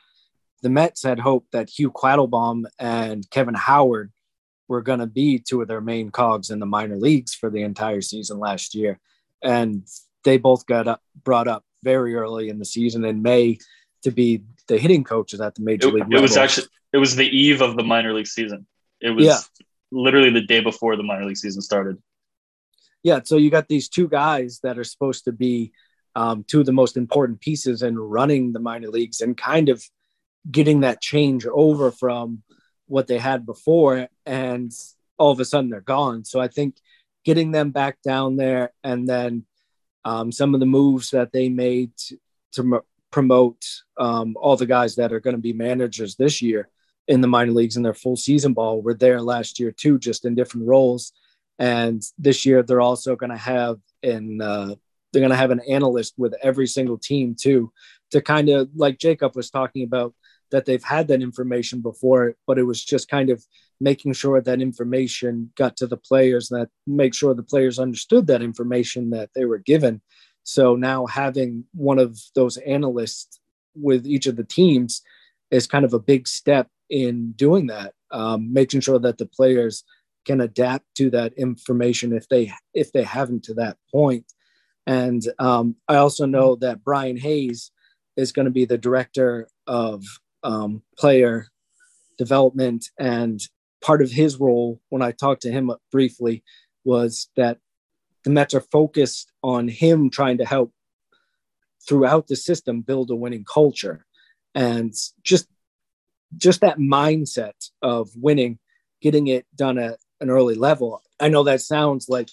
the Mets had hoped that Hugh Quattlebaum and Kevin Howard were going to be two of their main cogs in the minor leagues for the entire season last year, and they both got up, brought up very early in the season in May to be the hitting coaches at the major it, league. It level. was actually it was the eve of the minor league season. It was yeah. literally the day before the minor league season started. Yeah, so you got these two guys that are supposed to be um, two of the most important pieces in running the minor leagues and kind of getting that change over from what they had before, and all of a sudden they're gone. So I think getting them back down there, and then um, some of the moves that they made to, to promote um, all the guys that are going to be managers this year in the minor leagues in their full season ball were there last year too, just in different roles. And this year they're also going to have an uh, they're going to have an analyst with every single team too, to kind of like Jacob was talking about that they've had that information before, but it was just kind of making sure that information got to the players, that make sure the players understood that information that they were given. So now having one of those analysts with each of the teams is kind of a big step in doing that, um, making sure that the players can adapt to that information if they if they haven't to that point. And um, I also know that Brian Hayes is going to be the director of um, player development, and part of his role when I talked to him briefly was that the Mets are focused on him trying to help throughout the system build a winning culture. And just just that mindset of winning getting it done at an early level. I know that sounds like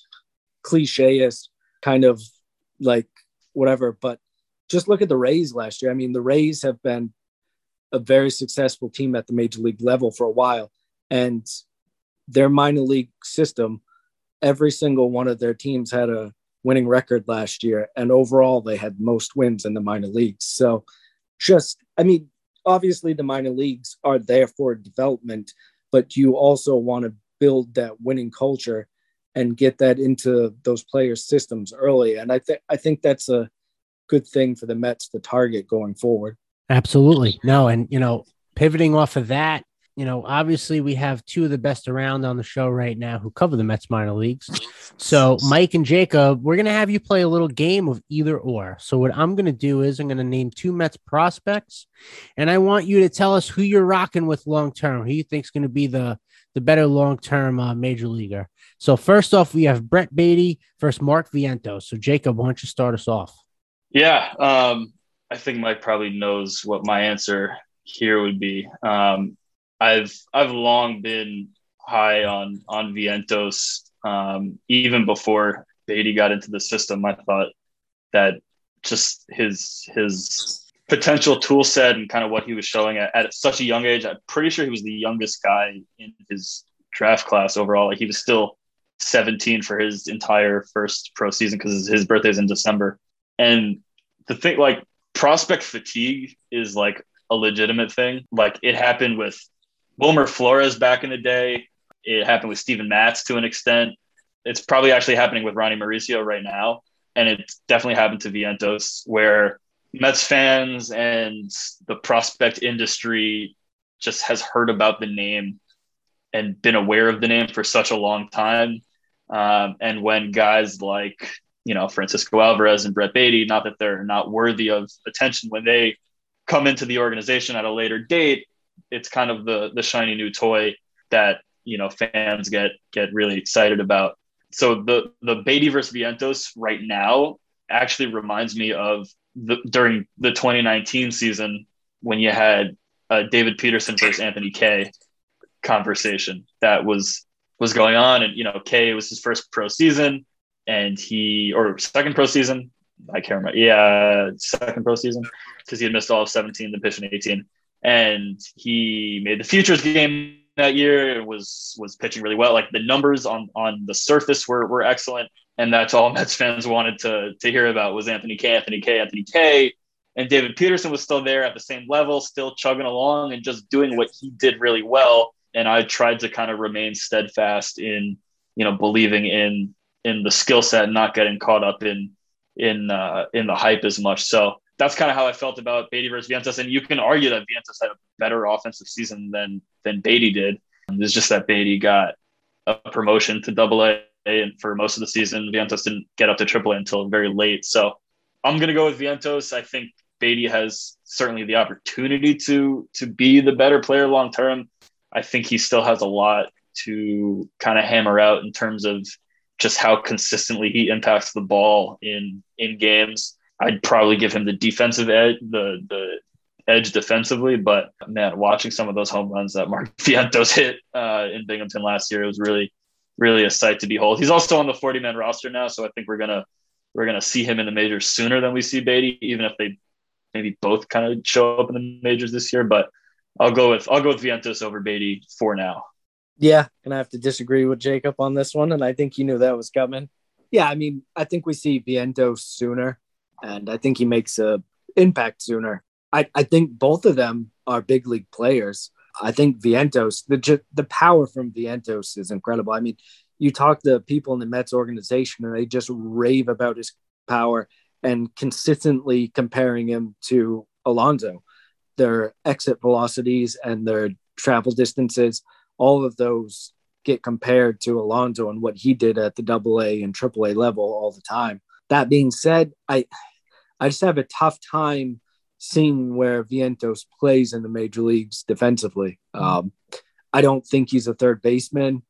cliche is kind of like whatever but just look at the rays last year. I mean the rays have been a very successful team at the major league level for a while and their minor league system every single one of their teams had a winning record last year and overall they had most wins in the minor leagues. So just i mean obviously the minor leagues are there for development but you also want to build that winning culture and get that into those players systems early and i think i think that's a good thing for the mets to target going forward absolutely no and you know pivoting off of that you know, obviously we have two of the best around on the show right now who cover the Mets minor leagues. So, Mike and Jacob, we're going to have you play a little game of either or. So, what I'm going to do is I'm going to name two Mets prospects, and I want you to tell us who you're rocking with long term, who you think's going to be the the better long term uh, major leaguer. So, first off, we have Brett Baty versus Mark Vientos. So, Jacob, why don't you start us off? Yeah, um, I think Mike probably knows what my answer here would be. Um, I've I've long been high on on Vientos. Um, even before Baty got into the system, I thought that just his his potential tool set and kind of what he was showing at, at such a young age. I'm pretty sure he was the youngest guy in his draft class overall. Like he was still 17 for his entire first pro season because his birthday is in December. And the thing, like prospect fatigue, is like a legitimate thing. Like it happened with Wilmer Flores back in the day. It happened with Steven Matz to an extent. It's probably actually happening with Ronnie Mauricio right now. And it definitely happened to Vientos, where Mets fans and the prospect industry just has heard about the name and been aware of the name for such a long time. Um, and when guys like, you know, Francisco Alvarez and Brett Baty, not that they're not worthy of attention, when they come into the organization at a later date, it's kind of the the shiny new toy that you know fans get get really excited about. So the the Baty versus Vientos right now actually reminds me of the during the 2019 season when you had uh, David Peterson versus Anthony Kay conversation that was was going on, and you know Kay was his first pro season, and he or second pro season, I can't remember. Yeah, second pro season because he had missed all of 17, the pitch in 18, and he made the futures game that year and was was pitching really well. Like the numbers on on the surface were were excellent, and that's all (laughs) Mets fans wanted to to hear about was Anthony Kay, Anthony Kay, Anthony Kay. And David Peterson was still there at the same level, still chugging along and just doing what he did really well. And I tried to kind of remain steadfast in, you know, believing in in the skill set and not getting caught up in in uh, in the hype as much. So that's kind of how I felt about Baty versus Vientos. And you can argue that Vientos had a better offensive season than than Baty did. It's just that Baty got a promotion to double A and for most of the season, Vientos didn't get up to triple A until very late. So I'm gonna go with Vientos. I think Baty has certainly the opportunity to to be the better player long term. I think he still has a lot to kind of hammer out in terms of just how consistently he impacts the ball in in games. I'd probably give him the defensive edge, the the edge defensively, but man, watching some of those home runs that Mark (laughs) Vientos hit uh, in Binghamton last year, it was really really a sight to behold. He's also on the 40 man roster now, so I think we're gonna we're gonna see him in the majors sooner than we see Baty, even if they maybe both kind of show up in the majors this year. But I'll go with I'll go with Vientos over Baty for now. Yeah, and I have to disagree with Jacob on this one, and I think he knew that was coming. Yeah, I mean, I think we see Vientos sooner, and I think he makes a impact sooner. I, I think both of them are big league players. I think Vientos, the the power from Vientos is incredible. I mean, you talk to people in the Mets organization, and they just rave about his power and consistently comparing him to Alonso. Their exit velocities and their travel distances, all of those get compared to Alonso and what he did at the double A and triple A level all the time. That being said, I I just have a tough time seeing where Vientos plays in the major leagues defensively. Um, I don't think he's a third baseman.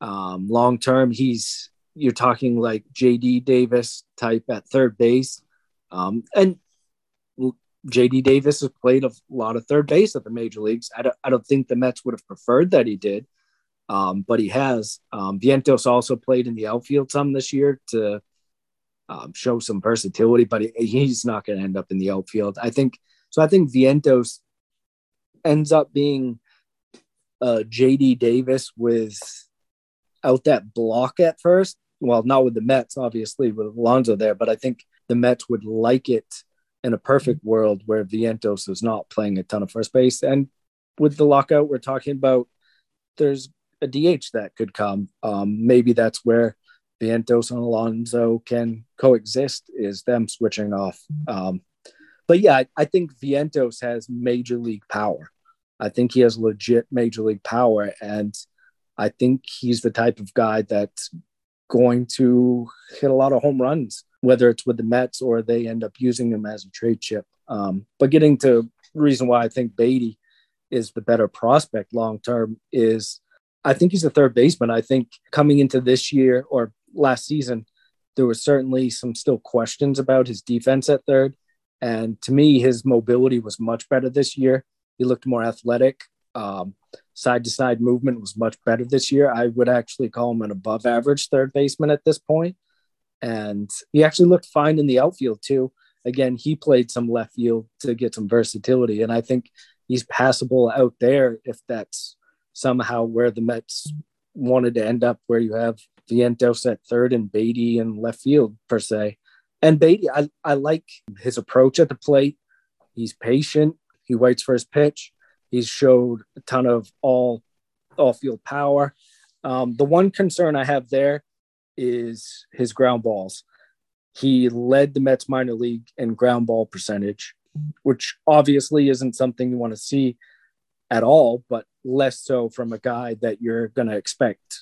Um, long term, he's you're talking like JD Davis type at third base. Um, and JD Davis has played a lot of third base at the major leagues. I don't, I don't think the Mets would have preferred that he did, um, but he has. Um, Vientos also played in the outfield some this year to um, show some versatility, but he's not going to end up in the outfield. I think so. I think Vientos ends up being uh, JD Davis with out that block at first. Well, not with the Mets, obviously, with Alonso there, but I think the Mets would like it in a perfect world where Vientos is not playing a ton of first base. And with the lockout, we're talking about there's a DH that could come. Um, maybe that's where Vientos and Alonso can coexist, is them switching off. Um, but yeah, I, I think Vientos has major league power. I think he has legit major league power. And I think he's the type of guy that's going to hit a lot of home runs, whether it's with the Mets or they end up using him as a trade chip. Um, but getting to the reason why I think Baty is the better prospect long term is I think he's a third baseman. I think coming into this year or last season, there was certainly some still questions about his defense at third. And to me, his mobility was much better this year. He looked more athletic. Um, side to side movement was much better this year. I would actually call him an above average third baseman at this point. And he actually looked fine in the outfield too. Again, he played some left field to get some versatility. And I think he's passable out there if that's somehow where the Mets wanted to end up, where you have Vientos at third and Baty in left field per se. And Baty, I, I like his approach at the plate. He's patient. He waits for his pitch. He's showed a ton of all all field power. Um, the one concern I have there is his ground balls. He led the Mets minor league in ground ball percentage, which obviously isn't something you want to see at all, but less so from a guy that you're going to expect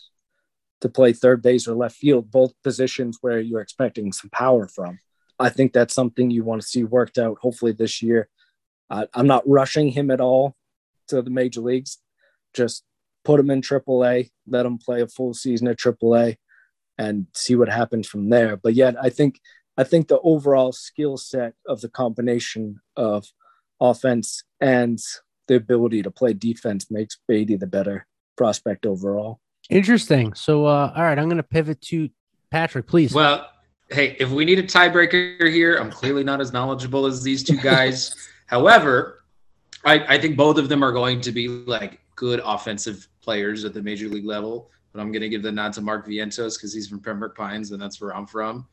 to play third base or left field, both positions where you're expecting some power from. I think that's something you want to see worked out hopefully this year. Uh, I'm not rushing him at all to the major leagues. Just put him in AAA, let him play a full season at AAA, and see what happens from there. But yet, I think I think the overall skill set of the combination of offense and the ability to play defense makes Baty the better prospect overall. Interesting. So, uh, all right, I'm going to pivot to Patrick, please. Well, hey, if we need a tiebreaker here, I'm clearly not as knowledgeable as these two guys. (laughs) However, I, I think both of them are going to be like good offensive players at the major league level. But I'm going to give the nod to Mark Vientos because he's from Pembroke Pines, and that's where I'm from.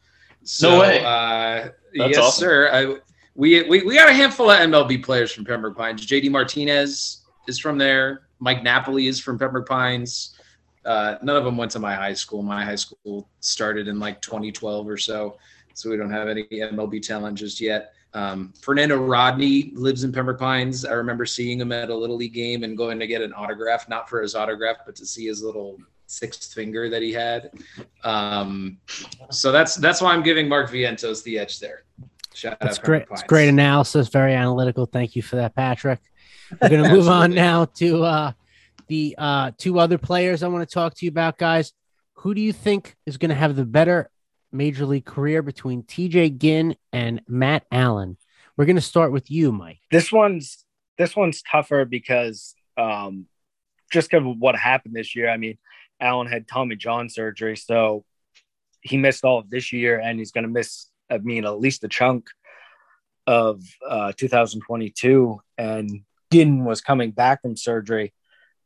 So, No way. Uh, yes, awesome. sir. I, we, we we got a handful of MLB players from Pembroke Pines. JD Martinez is from there. Mike Napoli is from Pembroke Pines. Uh, none of them went to my high school. My high school started in like 2012 or so, so we don't have any MLB talent just yet. Um, Fernando Rodney lives in Pembroke Pines. I remember seeing him at a little league game and going to get an autograph, not for his autograph, but to see his little sixth finger that he had. Um, so that's that's why I'm giving Mark Vientos the edge there. Shout That's out great. It's great analysis. Very analytical. Thank you for that, Patrick. We're going (laughs) to move on now to uh, the uh, two other players I want to talk to you about, guys. Who do you think is going to have the better major league career between TJ Ginn and Matt Allen? We're going to start with you, Mike. This one's this one's tougher because um, just because of what happened this year. I mean, Allen had Tommy John surgery, so he missed all of this year, and he's going to miss. I mean, at least a chunk of uh, 2022. And Ginn was coming back from surgery,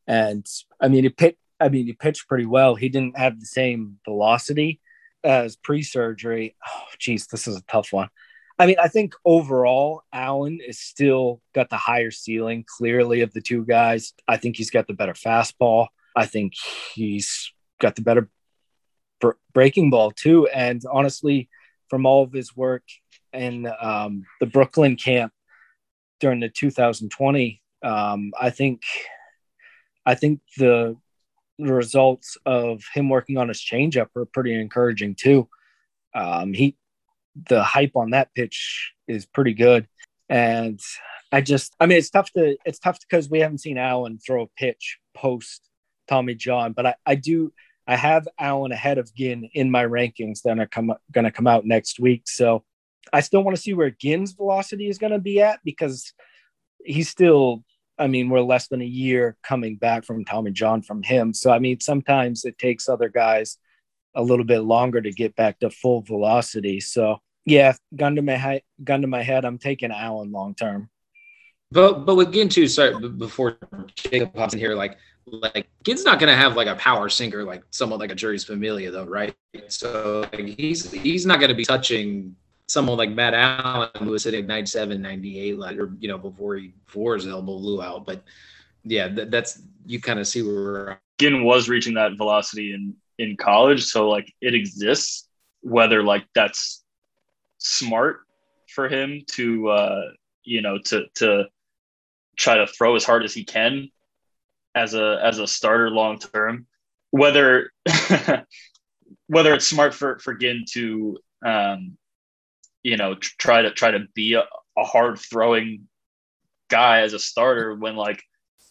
and I mean, he pitched. I mean, he pitched pretty well. He didn't have the same velocity as pre-surgery. Oh, geez, this is a tough one. I mean, I think overall, Allen is still got the higher ceiling, clearly, of the two guys. I think he's got the better fastball. I think he's got the better br- breaking ball, too. And honestly, from all of his work in um, the Brooklyn camp during the 2020, um, I think, I think the results of him working on his changeup are pretty encouraging, too. Um, he the hype on that pitch is pretty good. And I just, I mean, it's tough to, it's tough because we haven't seen Allen throw a pitch post Tommy John, but I, I do, I have Allen ahead of Ginn in my rankings that are come, going to come out next week. So I still want to see where Ginn's velocity is going to be at because he's still, I mean, we're less than a year coming back from Tommy John from him. So, I mean, sometimes it takes other guys a little bit longer to get back to full velocity. So yeah, gun to my head, gun to my head, I'm taking Allen long term. But but with Ginn too, sorry, before Jacob pops in here, like like Ginn's not gonna have like a power sinker like someone like a Jeurys Familia though, right? So like, he's he's not gonna be touching someone like Matt Allen who was hitting 97, 98, like or you know before he before his elbow blew out. But yeah, that, that's you kind of see where. Ginn was reaching that velocity in in college, so like it exists. Whether like that's smart for him to uh, you know to to try to throw as hard as he can as a as a starter long term. Whether (laughs) whether it's smart for for Ginn to um, you know try to try to be a, a hard throwing guy as a starter when like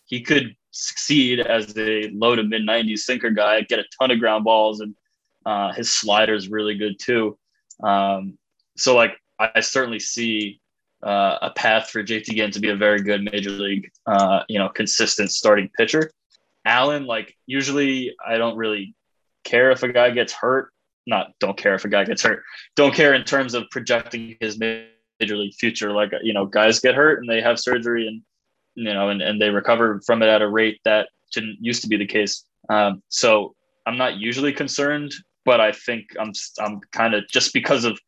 he could succeed as a low to mid 90s sinker guy, get a ton of ground balls, and uh, his slider is really good too. Um, so, like, I, I certainly see uh, a path for JT Ginn to be a very good major league, uh, you know, consistent starting pitcher. Allen, like, usually I don't really care if a guy gets hurt. Not don't care if a guy gets hurt. Don't care in terms of projecting his major league future. Like, you know, guys get hurt and they have surgery and you know, and, and they recover from it at a rate that didn't used to be the case. Um, so I'm not usually concerned, but I think I'm I'm kind of just because of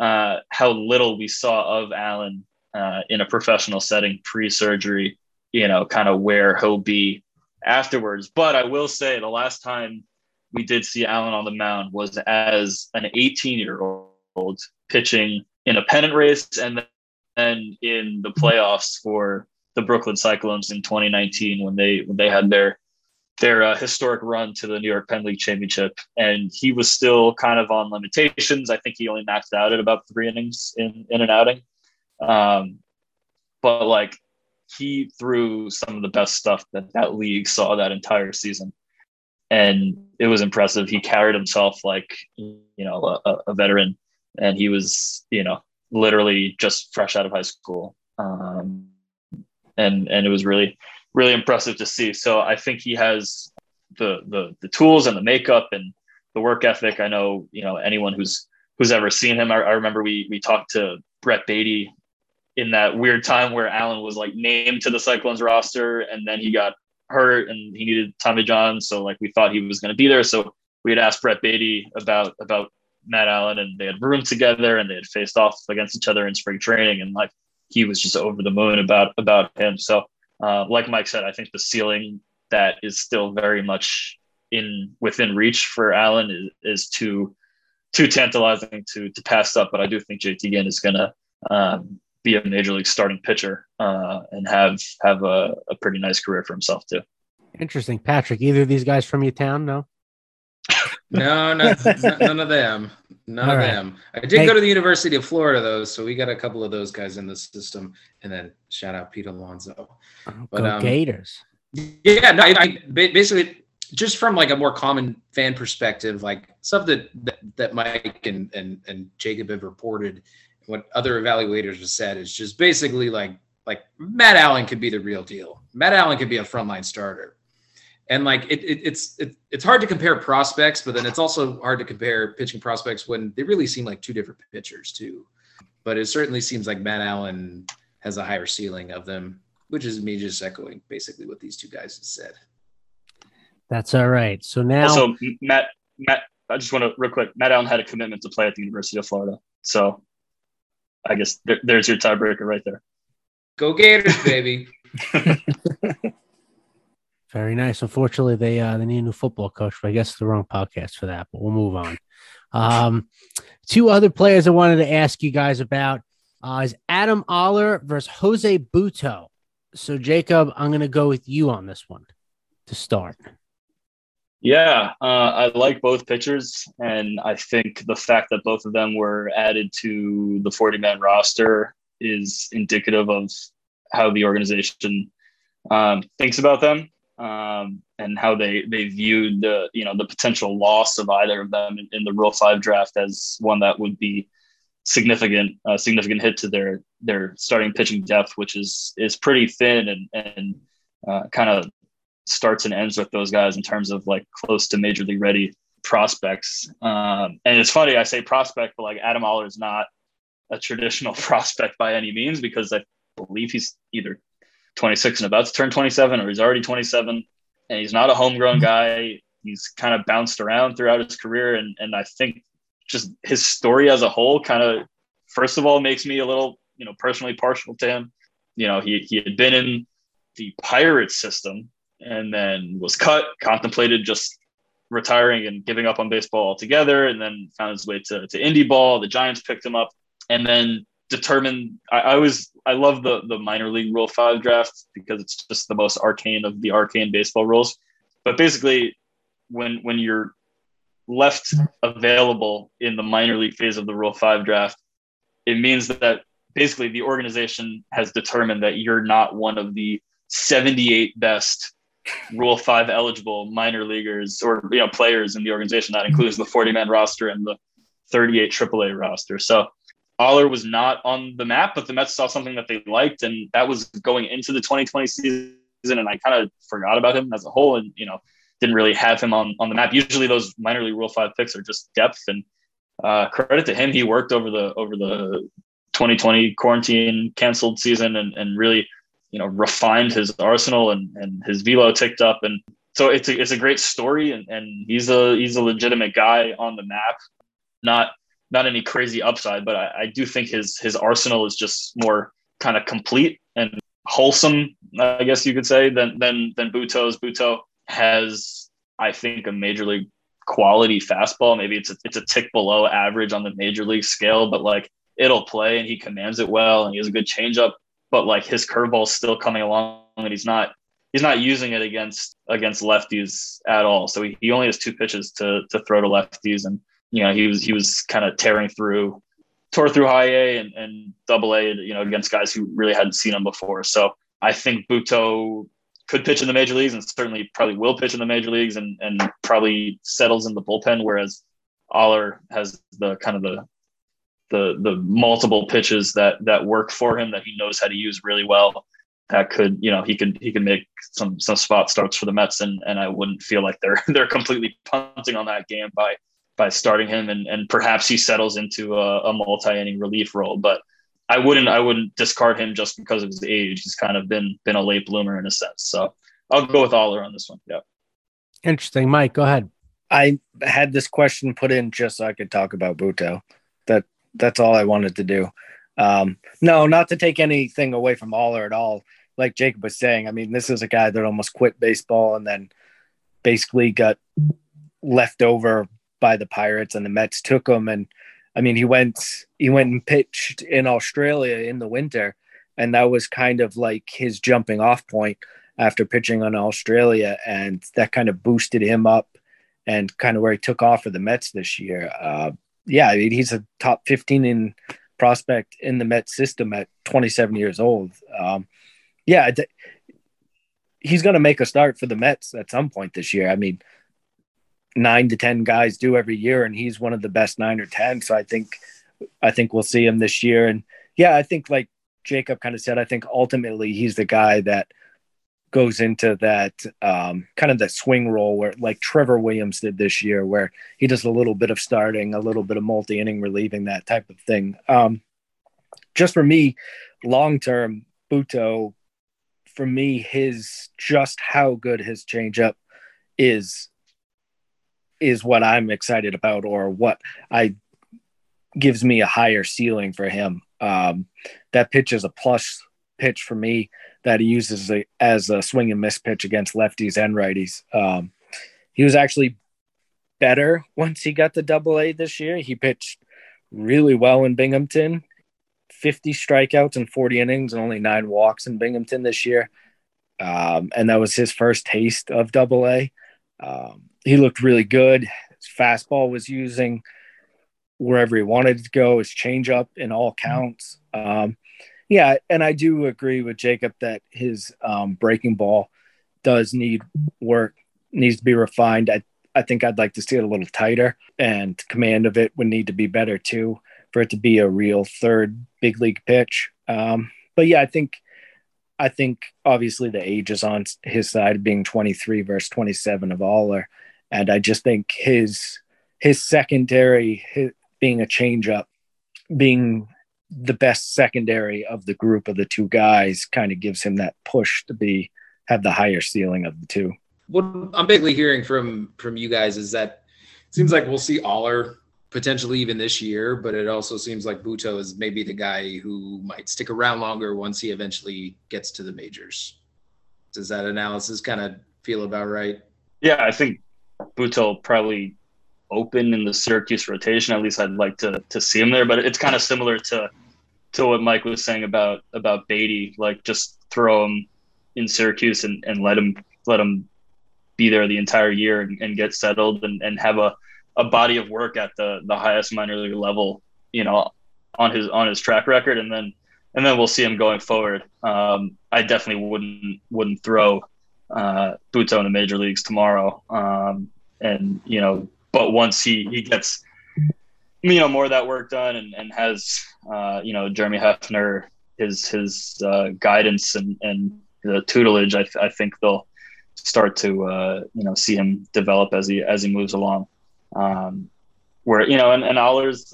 uh, how little we saw of Allen uh, in a professional setting pre-surgery, you know, kind of where he'll be afterwards. But I will say the last time we did see Allen on the mound was as an 18 year old pitching in a pennant race and then in the playoffs for the Brooklyn Cyclones in 2019 when they when they had their their uh, historic run to the New York Penn League Championship, and he was still kind of on limitations. I think he only maxed out at about three innings in in an outing. Um, but like he threw some of the best stuff that that league saw that entire season, and it was impressive. He carried himself like you know a, a veteran, and he was you know literally just fresh out of high school, um, and and it was really really impressive to see. So I think he has the the the tools and the makeup and the work ethic. I know you know anyone who's who's ever seen him. I, I remember we we talked to Brett Baty in that weird time where Allen was like named to the Cyclones roster and then he got hurt and he needed Tommy John. So like we thought he was going to be there. So we had asked Brett Baty about about Matt Allen and they had roomed together and they had faced off against each other in spring training and like he was just over the moon about about him. So uh, like Mike said, I think the ceiling that is still very much in within reach for Allen is, is too too tantalizing to to pass up. But I do think JT Ginn is going to um, be a major league starting pitcher uh, and have have a, a pretty nice career for himself too. Interesting, Patrick. Either of these guys from your town? No. (laughs) no, no, none of them. None All of right. them. I did hey. go to the University of Florida though, so we got a couple of those guys in the system. And then shout out Pete Alonso. Oh, but, go um, Gators. Yeah, no, I, I, basically just from like a more common fan perspective, like stuff that that, that Mike and, and and Jacob have reported what other evaluators have said is just basically like like Matt Allen could be the real deal. Matt Allen could be a frontline starter, and like it, it, it's it, it's hard to compare prospects, but then it's also hard to compare pitching prospects when they really seem like two different pitchers too. But it certainly seems like Matt Allen has a higher ceiling of them, which is me just echoing basically what these two guys have said. That's all right. So now, also Matt Matt, I just want to real quick. Matt Allen had a commitment to play at the University of Florida, so I guess there, there's your tiebreaker right there. Go Gators, baby. (laughs) Very nice. Unfortunately, they uh, they need a new football coach, but I guess it's the wrong podcast for that. But we'll move on. Um, two other players I wanted to ask you guys about uh, is Adam Oller versus Jose Butto. So, Jacob, I'm going to go with you on this one to start. Yeah, uh, I like both pitchers, and I think the fact that both of them were added to the 40 man roster is indicative of how the organization um, thinks about them um, and how they they viewed the you know the potential loss of either of them in, in the Rule Five draft as one that would be significant uh, significant hit to their their starting pitching depth, which is is pretty thin and and uh, kind of starts and ends with those guys in terms of like close to major league ready prospects. Um, and it's funny, I say prospect, but like Adam Oller is not a traditional (laughs) prospect by any means because I believe he's either 26 and about to turn 27 or he's already 27 and he's not a homegrown guy. He's kind of bounced around throughout his career. And, and I think just his story as a whole kind of, first of all, makes me a little, you know, personally partial to him. You know, he, he had been in the pirate system and then was cut, contemplated just retiring and giving up on baseball altogether, and then found his way to, to indie ball. The Giants picked him up, and then determined. I, I was I love the the minor league Rule Five draft because it's just the most arcane of the arcane baseball rules. But basically, when when you're left available in the minor league phase of the Rule Five draft, it means that basically the organization has determined that you're not one of the 78 best Rule Five eligible minor leaguers or you know players in the organization. That includes the 40 man roster and the 38 AAA roster. So Oller was not on the map, but the Mets saw something that they liked, and that was going into the 2020 season. And I kind of forgot about him as a whole, and you know didn't really have him on on the map. Usually those minor league Rule Five picks are just depth, and uh, credit to him, he worked over the over the 2020 quarantine canceled season and, and really you know refined his arsenal and and his velo ticked up. And so it's a, it's a great story and, and he's a he's a legitimate guy on the map. Not not any crazy upside but I, I do think his his arsenal is just more kind of complete and wholesome I guess you could say than than than Butto's Butto has I think a major league quality fastball. Maybe it's a, it's a tick below average on the major league scale but like it'll play and he commands it well and he has a good changeup but like his curveball's still coming along and he's not he's not using it against against lefties at all. So he, he only has two pitches to to throw to lefties and you know he was he was kind of tearing through tore through high A and, and double A, you know, against guys who really hadn't seen him before. So I think Butto could pitch in the major leagues and certainly probably will pitch in the major leagues and, and probably settles in the bullpen, whereas Oller has the kind of the the the multiple pitches that that work for him that he knows how to use really well. That could, you know, he could he could make some some spot starts for the Mets, and and I wouldn't feel like they're (laughs) they're completely punting on that game by by starting him, and and perhaps he settles into a, a multi inning relief role, but. I wouldn't I wouldn't discard him just because of his age. He's kind of been been a late bloomer in a sense. So I'll go with Oller on this one. Yeah. Interesting. Mike, go ahead. I had this question put in just so I could talk about Butto. That that's all I wanted to do. Um, no, not to take anything away from Oller at all. Like Jacob was saying, I mean, this is a guy that almost quit baseball and then basically got left over by the Pirates, and the Mets took him. And I mean, he went he went and pitched in Australia in the winter, and that was kind of like his jumping off point after pitching on Australia, and that kind of boosted him up and kind of where he took off for the Mets this year. Uh, yeah, I mean, he's a top 15 in prospect in the Mets system at 27 years old. Um, yeah, he's going to make a start for the Mets at some point this year. I mean, nine to 10 guys do every year, and he's one of the best nine or 10. So I think, I think we'll see him this year. And yeah, I think like Jacob kind of said, I think ultimately he's the guy that – goes into that um, kind of that swing role where like Trevor Williams did this year, where he does a little bit of starting, a little bit of multi inning relieving, that type of thing. Um, just for me, long term, Butto, for me, his just how good his changeup is is what I'm excited about, or what I gives me a higher ceiling for him. Um, that pitch is a plus pitch for me that he uses a, as a swing and miss pitch against lefties and righties. Um, he was actually better once he got the double A this year. He pitched really well in Binghamton 50 strikeouts and 40 innings and only nine walks in Binghamton this year. Um, and that was his first taste of double A. Um, he looked really good. His fastball was using wherever he wanted to go, his changeup in all counts. Um, yeah, and I do agree with Jacob that his um, breaking ball does need work, needs to be refined. I, I think I'd like to see it a little tighter, and command of it would need to be better too for it to be a real third big league pitch. Um, but yeah, I think I think obviously the age is on his side, being 23 versus 27 of Oller, and I just think his his secondary his, being a changeup, being the best secondary of the group of the two guys kind of gives him that push to be have the higher ceiling of the two. What I'm basically hearing from from you guys is that it seems like we'll see Oller potentially even this year, but it also seems like Butto is maybe the guy who might stick around longer once he eventually gets to the majors. Does that analysis kind of feel about right? Yeah, I think Butto probably open in the Syracuse rotation. At least I'd like to to see him there. But it's kind of similar to to what Mike was saying about about Baty, Like just throw him in Syracuse and, and let him let him be there the entire year and, and get settled and, and have a, a body of work at the the highest minor league level, you know, on his on his track record and then and then we'll see him going forward. Um, I definitely wouldn't wouldn't throw uh, Butto in the major leagues tomorrow. Um, and you know, but once he he gets you know more of that work done and, and has uh, you know Jeremy Hefner his his uh, guidance and and the tutelage I, th- I think they'll start to uh, you know see him develop as he as he moves along. Um, where you know and, and Oller's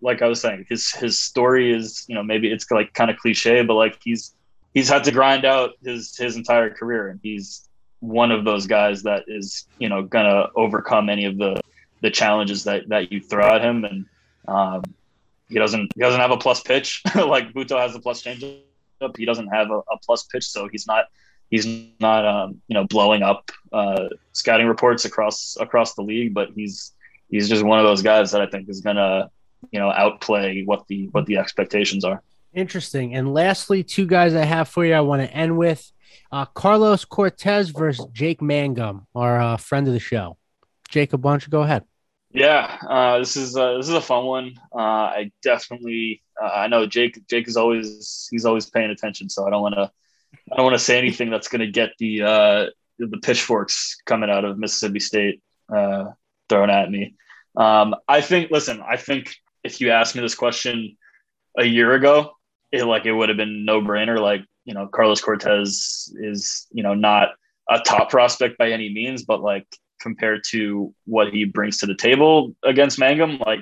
like I was saying his his story is you know maybe it's like kind of cliche but like he's he's had to grind out his his entire career and he's one of those guys that is you know gonna overcome any of the the challenges that that you throw at him, and um, he doesn't he doesn't have a plus pitch (laughs) like Butto has a plus changeup. He doesn't have a, a plus pitch, so he's not he's not um, you know blowing up uh, scouting reports across across the league, but he's he's just one of those guys that I think is gonna you know outplay what the what the expectations are. Interesting. And lastly, two guys I have for you. I want to end with uh, Carlos Cortes versus Jake Mangum, our uh, friend of the show. Jacob, why don't you go ahead? Yeah, uh, this is uh, this is a fun one. Uh, I definitely uh, I know Jake Jake is always he's always paying attention, so I don't want to I don't want to say anything that's going to get the uh, the pitchforks coming out of Mississippi State uh, thrown at me. Um, I think. Listen, I think if you asked me this question a year ago, it like it would have been no brainer. Like you know, Carlos Cortes is you know not a top prospect by any means, but like compared to what he brings to the table against Mangum, like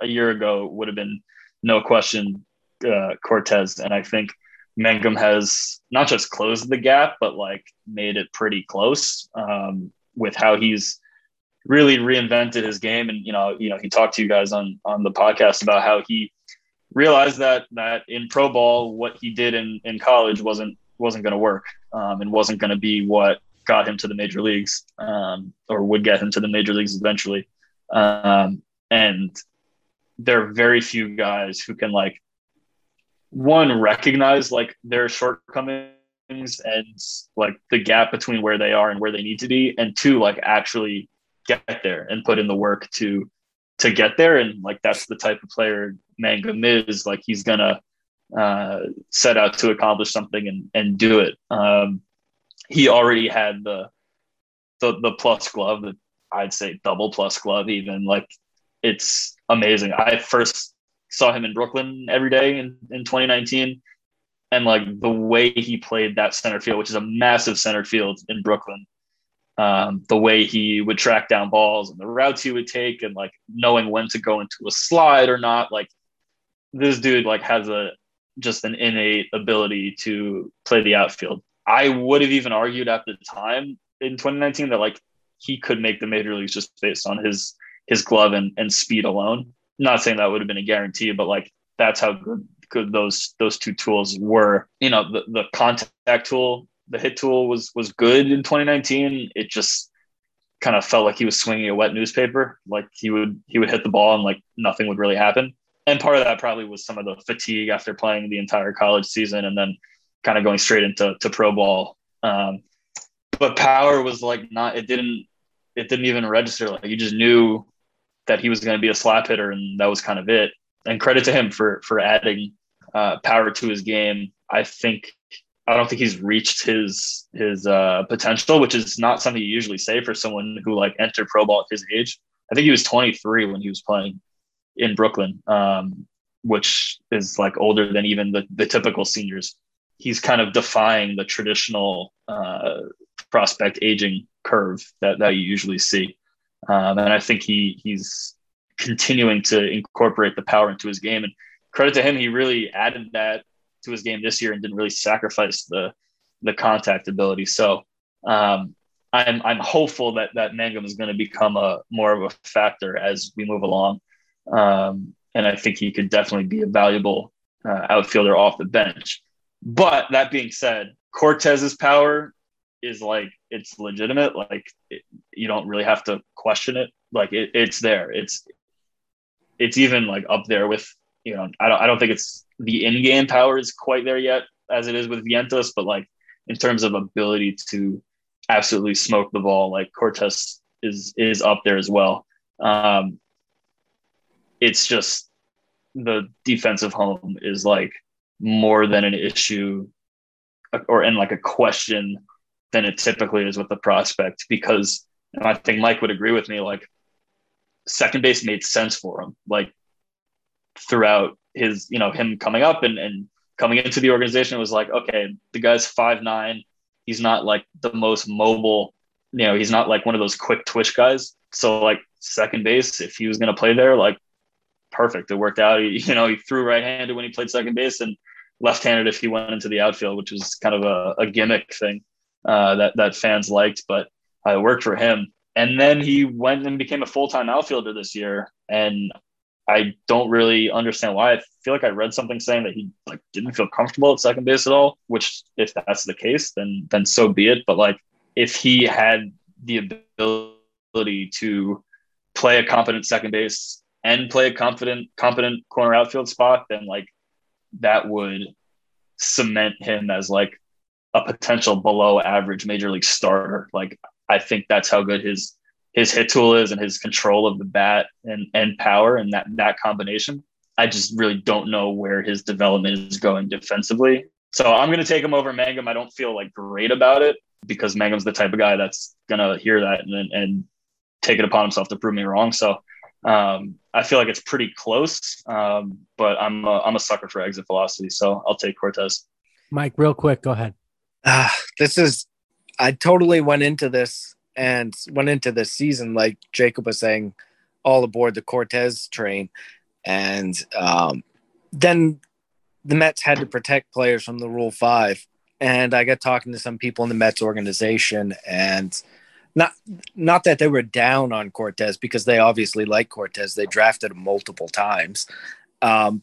a year ago would have been no question uh, Cortes. And I think Mangum has not just closed the gap, but like made it pretty close um, with how he's really reinvented his game. And you know, you know, he talked to you guys on on the podcast about how he realized that that in pro ball, what he did in in college wasn't wasn't going to work um, and wasn't going to be what got him to the major leagues um, or would get him to the major leagues eventually. Um, and there are very few guys who can like one recognize like their shortcomings and like the gap between where they are and where they need to be and two like actually get there and put in the work to to get there. And like that's the type of player Mangum is. Like he's gonna uh, set out to accomplish something and and do it. Um, he already had the the the plus glove that I'd say double plus glove even like it's amazing I first saw him in Brooklyn every day in, in 2019. And like the way he played that center field, which is a massive center field in Brooklyn, um, the way he would track down balls and the routes he would take, and like knowing when to go into a slide or not. Like this dude like has a just an innate ability to play the outfield. I would have even argued at the time in 2019 that like he could make the major leagues just based on his his glove and, and speed alone not saying that would have been a guarantee, but like that's how good good those those two tools were. You know, the, the contact tool, the hit tool was was good in 2019. It just kind of felt like he was swinging a wet newspaper. Like he would he would hit the ball and like nothing would really happen. And part of that probably was some of the fatigue after playing the entire college season and then kind of going straight into to pro ball. Um, but power was like not it didn't it didn't even register. Like you just knew that he was going to be a slap hitter, and that was kind of it. And credit to him for for adding uh, power to his game. I think I don't think he's reached his his uh, potential, which is not something you usually say for someone who like entered pro ball at his age. I think he was 23 when he was playing in Brooklyn, um, which is like older than even the, the typical seniors. He's kind of defying the traditional uh, prospect aging curve that, that you usually see. Um, and I think he he's continuing to incorporate the power into his game. And credit to him, he really added that to his game this year and didn't really sacrifice the the contact ability. So um, I'm I'm hopeful that that Mangum is going to become a more of a factor as we move along. Um, and I think he could definitely be a valuable uh, outfielder off the bench. But that being said, Cortes's power is like it's legitimate. Like it, you don't really have to question it. Like it, it's there. It's it's even like up there with you know. I don't I don't think it's the in game power is quite there yet as it is with Vientos, but like in terms of ability to absolutely smoke the ball, like Cortes is is up there as well. Um, it's just the defensive home is like more than an issue or in like a question than it typically is with the prospect because I think Mike would agree with me. Like second base made sense for him, like throughout his, you know, him coming up and, and coming into the organization was like, okay, the guy's five nine. He's not like the most mobile, you know, he's not like one of those quick twitch guys. So like second base, if he was gonna play there, like perfect. It worked out. He, (laughs) you know, he threw right handed when he played second base and left handed if he went into the outfield, which was kind of a, a gimmick thing uh, that that fans liked, but it worked for him. And then he went and became a full time outfielder this year, and I don't really understand why. I feel like I read something saying that he like didn't feel comfortable at second base at all. Which, if that's the case, then then so be it. But like, if he had the ability to play a competent second base and play a confident competent corner outfield spot, then like that would cement him as like a potential below average major league starter. Like I think that's how good his his hit tool is and his control of the bat and and power and that that combination. I just really don't know where his development is going defensively So I'm going to take him over Mangum. I don't feel like great about it because Mangum's the type of guy that's going to hear that and, and take it upon himself to prove me wrong. So um, I feel like it's pretty close, um, but I'm a, I'm a sucker for exit velocity, so I'll take Cortes. Mike, real quick, go ahead. Uh, this is, I totally went into this and went into this season like Jacob was saying, all aboard the Cortes train, and um, then the Mets had to protect players from the Rule Five, and I got talking to some people in the Mets organization, and not not that they were down on Cortes because they obviously like Cortes. They drafted him multiple times, um,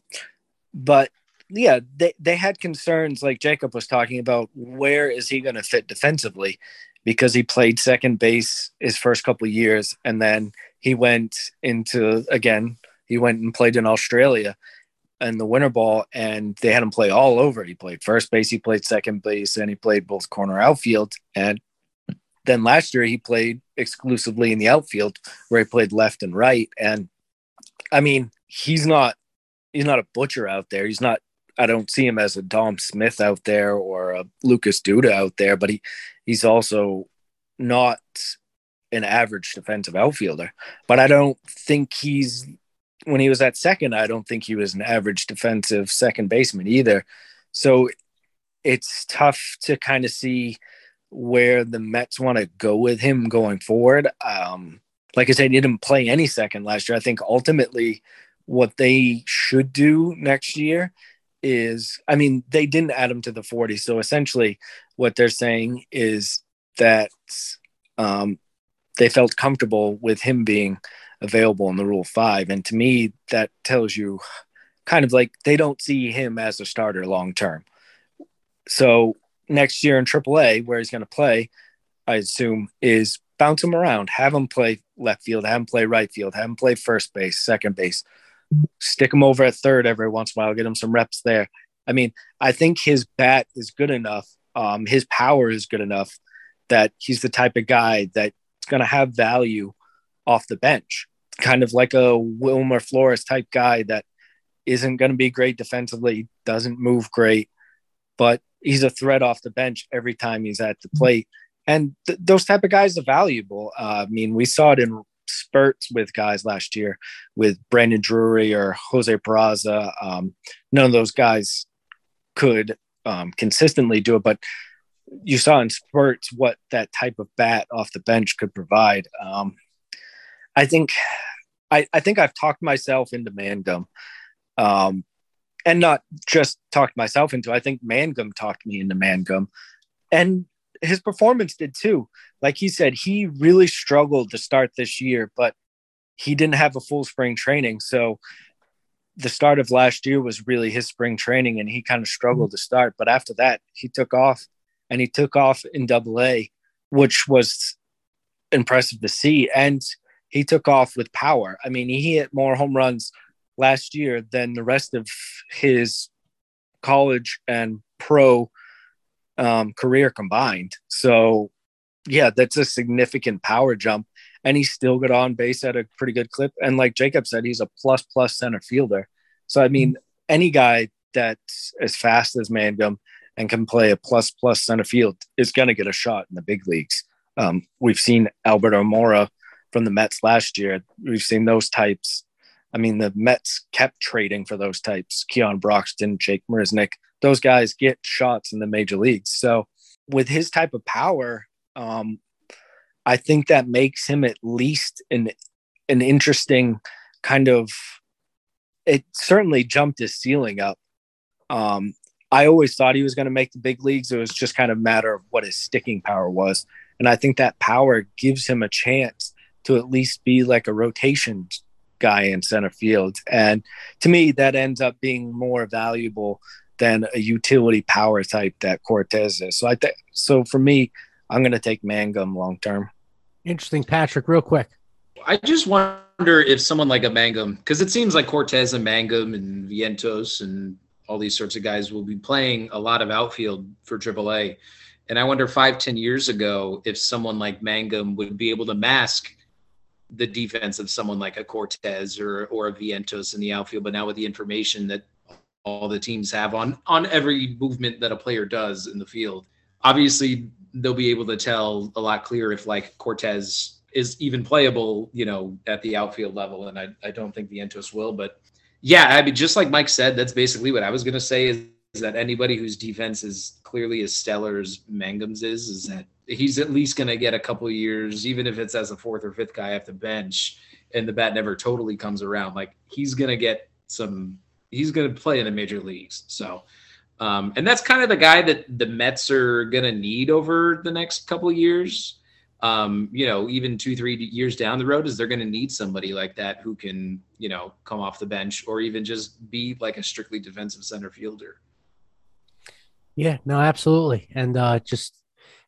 but yeah, they they had concerns like Jacob was talking about. Where is he going to fit defensively? Because he played second base his first couple years, and then he went into again. He went and played in Australia in the winter ball, and they had him play all over. He played first base, he played second base, and he played both corner outfield. And then last year he played exclusively in the outfield where he played left and right. And I mean, he's not he's not a butcher out there. He's not I don't see him as a Dom Smith out there or a Lucas Duda out there, but he he's also not an average defensive outfielder. But I don't think he's when he was at second, I don't think he was an average defensive second baseman either. So it's tough to kind of see where the Mets want to go with him going forward. Um, like I said, he didn't play any second last year. I think ultimately what they should do next year is, I mean, they didn't add him to the 40. So essentially, what they're saying is that um, they felt comfortable with him being available in the Rule 5. And to me, that tells you kind of like they don't see him as a starter long term. So next year in AAA, where he's going to play, I assume, is bounce him around, have him play left field, have him play right field, have him play first base, second base, stick him over at third every once in a while, get him some reps there. I mean, I think his bat is good enough. Um, his power is good enough that he's the type of guy that's going to have value off the bench, kind of like a Wilmer Flores type guy that isn't going to be great defensively, doesn't move great, but he's a threat off the bench every time he's at the plate. And th- those type of guys are valuable. Uh, I mean, we saw it in spurts with guys last year with Brandon Drury or Jose Peraza. Um, none of those guys could um, consistently do it, but you saw in spurts what that type of bat off the bench could provide. Um, I think, I, I think I've talked myself into Mangum. And not just talked myself into. I think Mangum talked me into Mangum, and his performance did too. Like he said, he really struggled to start this year, but he didn't have a full spring training, so the start of last year was really his spring training, and he kind of struggled to start. But after that, he took off, and he took off in Double A, which was impressive to see, and he took off with power. I mean, he hit more home runs last year than the rest of his college and pro um, career combined. So, yeah, that's a significant power jump. And he still got on base at a pretty good clip. And like Jacob said, he's a plus plus center fielder. So, I mean, any guy that's as fast as Mangum and can play a plus plus center field is going to get a shot in the big leagues. Um, we've seen Albert Almora from the Mets last year. We've seen those types I mean, the Mets kept trading for those types. Keon Broxton, Jake Marisnick, those guys get shots in the major leagues. So with his type of power, um, I think that makes him at least an an interesting kind of. It certainly jumped his ceiling up. Um, I always thought he was going to make the big leagues. It was just kind of matter of what his sticking power was, and I think that power gives him a chance to at least be like a rotation guy in center field. And to me, that ends up being more valuable than a utility power type that Cortes is. So I think so for me, I'm going to take Mangum long term. Interesting, Patrick. Real quick, I just wonder if someone like a Mangum, because it seems like Cortes and Mangum and Vientos and all these sorts of guys will be playing a lot of outfield for AAA. And I wonder five, ten years ago if someone like Mangum would be able to mask the defense of someone like a Cortes or or a Vientos in the outfield. But now with the information that all the teams have on on every movement that a player does in the field. Obviously, they'll be able to tell a lot clearer if like Cortes is even playable, you know, at the outfield level. And I, I don't think Vientos will, but yeah, I mean, just like Mike said, that's basically what I was going to say is, is, that anybody whose defense is clearly as stellar as Mangum's is, is that he's at least going to get a couple years, even if it's as a fourth or fifth guy off the bench and the bat never totally comes around. Like he's going to get some, he's going to play in the major leagues. So, um, and that's kind of the guy that the Mets are going to need over the next couple years. Um, you know, even two, three years down the road, is they're going to need somebody like that who can, you know, come off the bench or even just be like a strictly defensive center fielder. Yeah, no, absolutely. And uh, just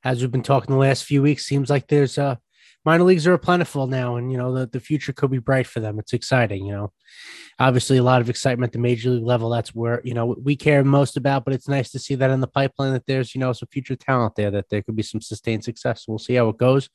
as we've been talking the last few weeks, seems like there's uh, minor leagues are plentiful now, and you know the, the future could be bright for them. It's exciting, you know. Obviously, a lot of excitement at the major league level. That's where you know we care most about. But it's nice to see that in the pipeline that there's you know some future talent there. That there could be some sustained success. We'll see how it goes.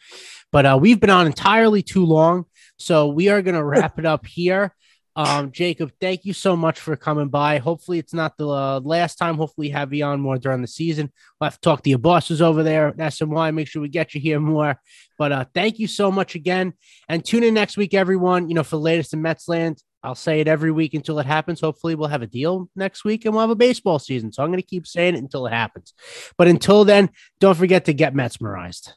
But uh, we've been on entirely too long, so we are going to wrap it up here. Um, Jacob, thank you so much for coming by. Hopefully, it's not the uh, last time. Hopefully, have you on more during the season. We'll have to talk to your bosses over there at SNY. Make sure we get you here more. But uh, thank you so much again. And tune in next week, everyone. You know, for the latest in Mets land. I'll say it every week until it happens. Hopefully, we'll have a deal next week and we'll have a baseball season. So I'm going to keep saying it until it happens. But until then, don't forget to get Metsmerized.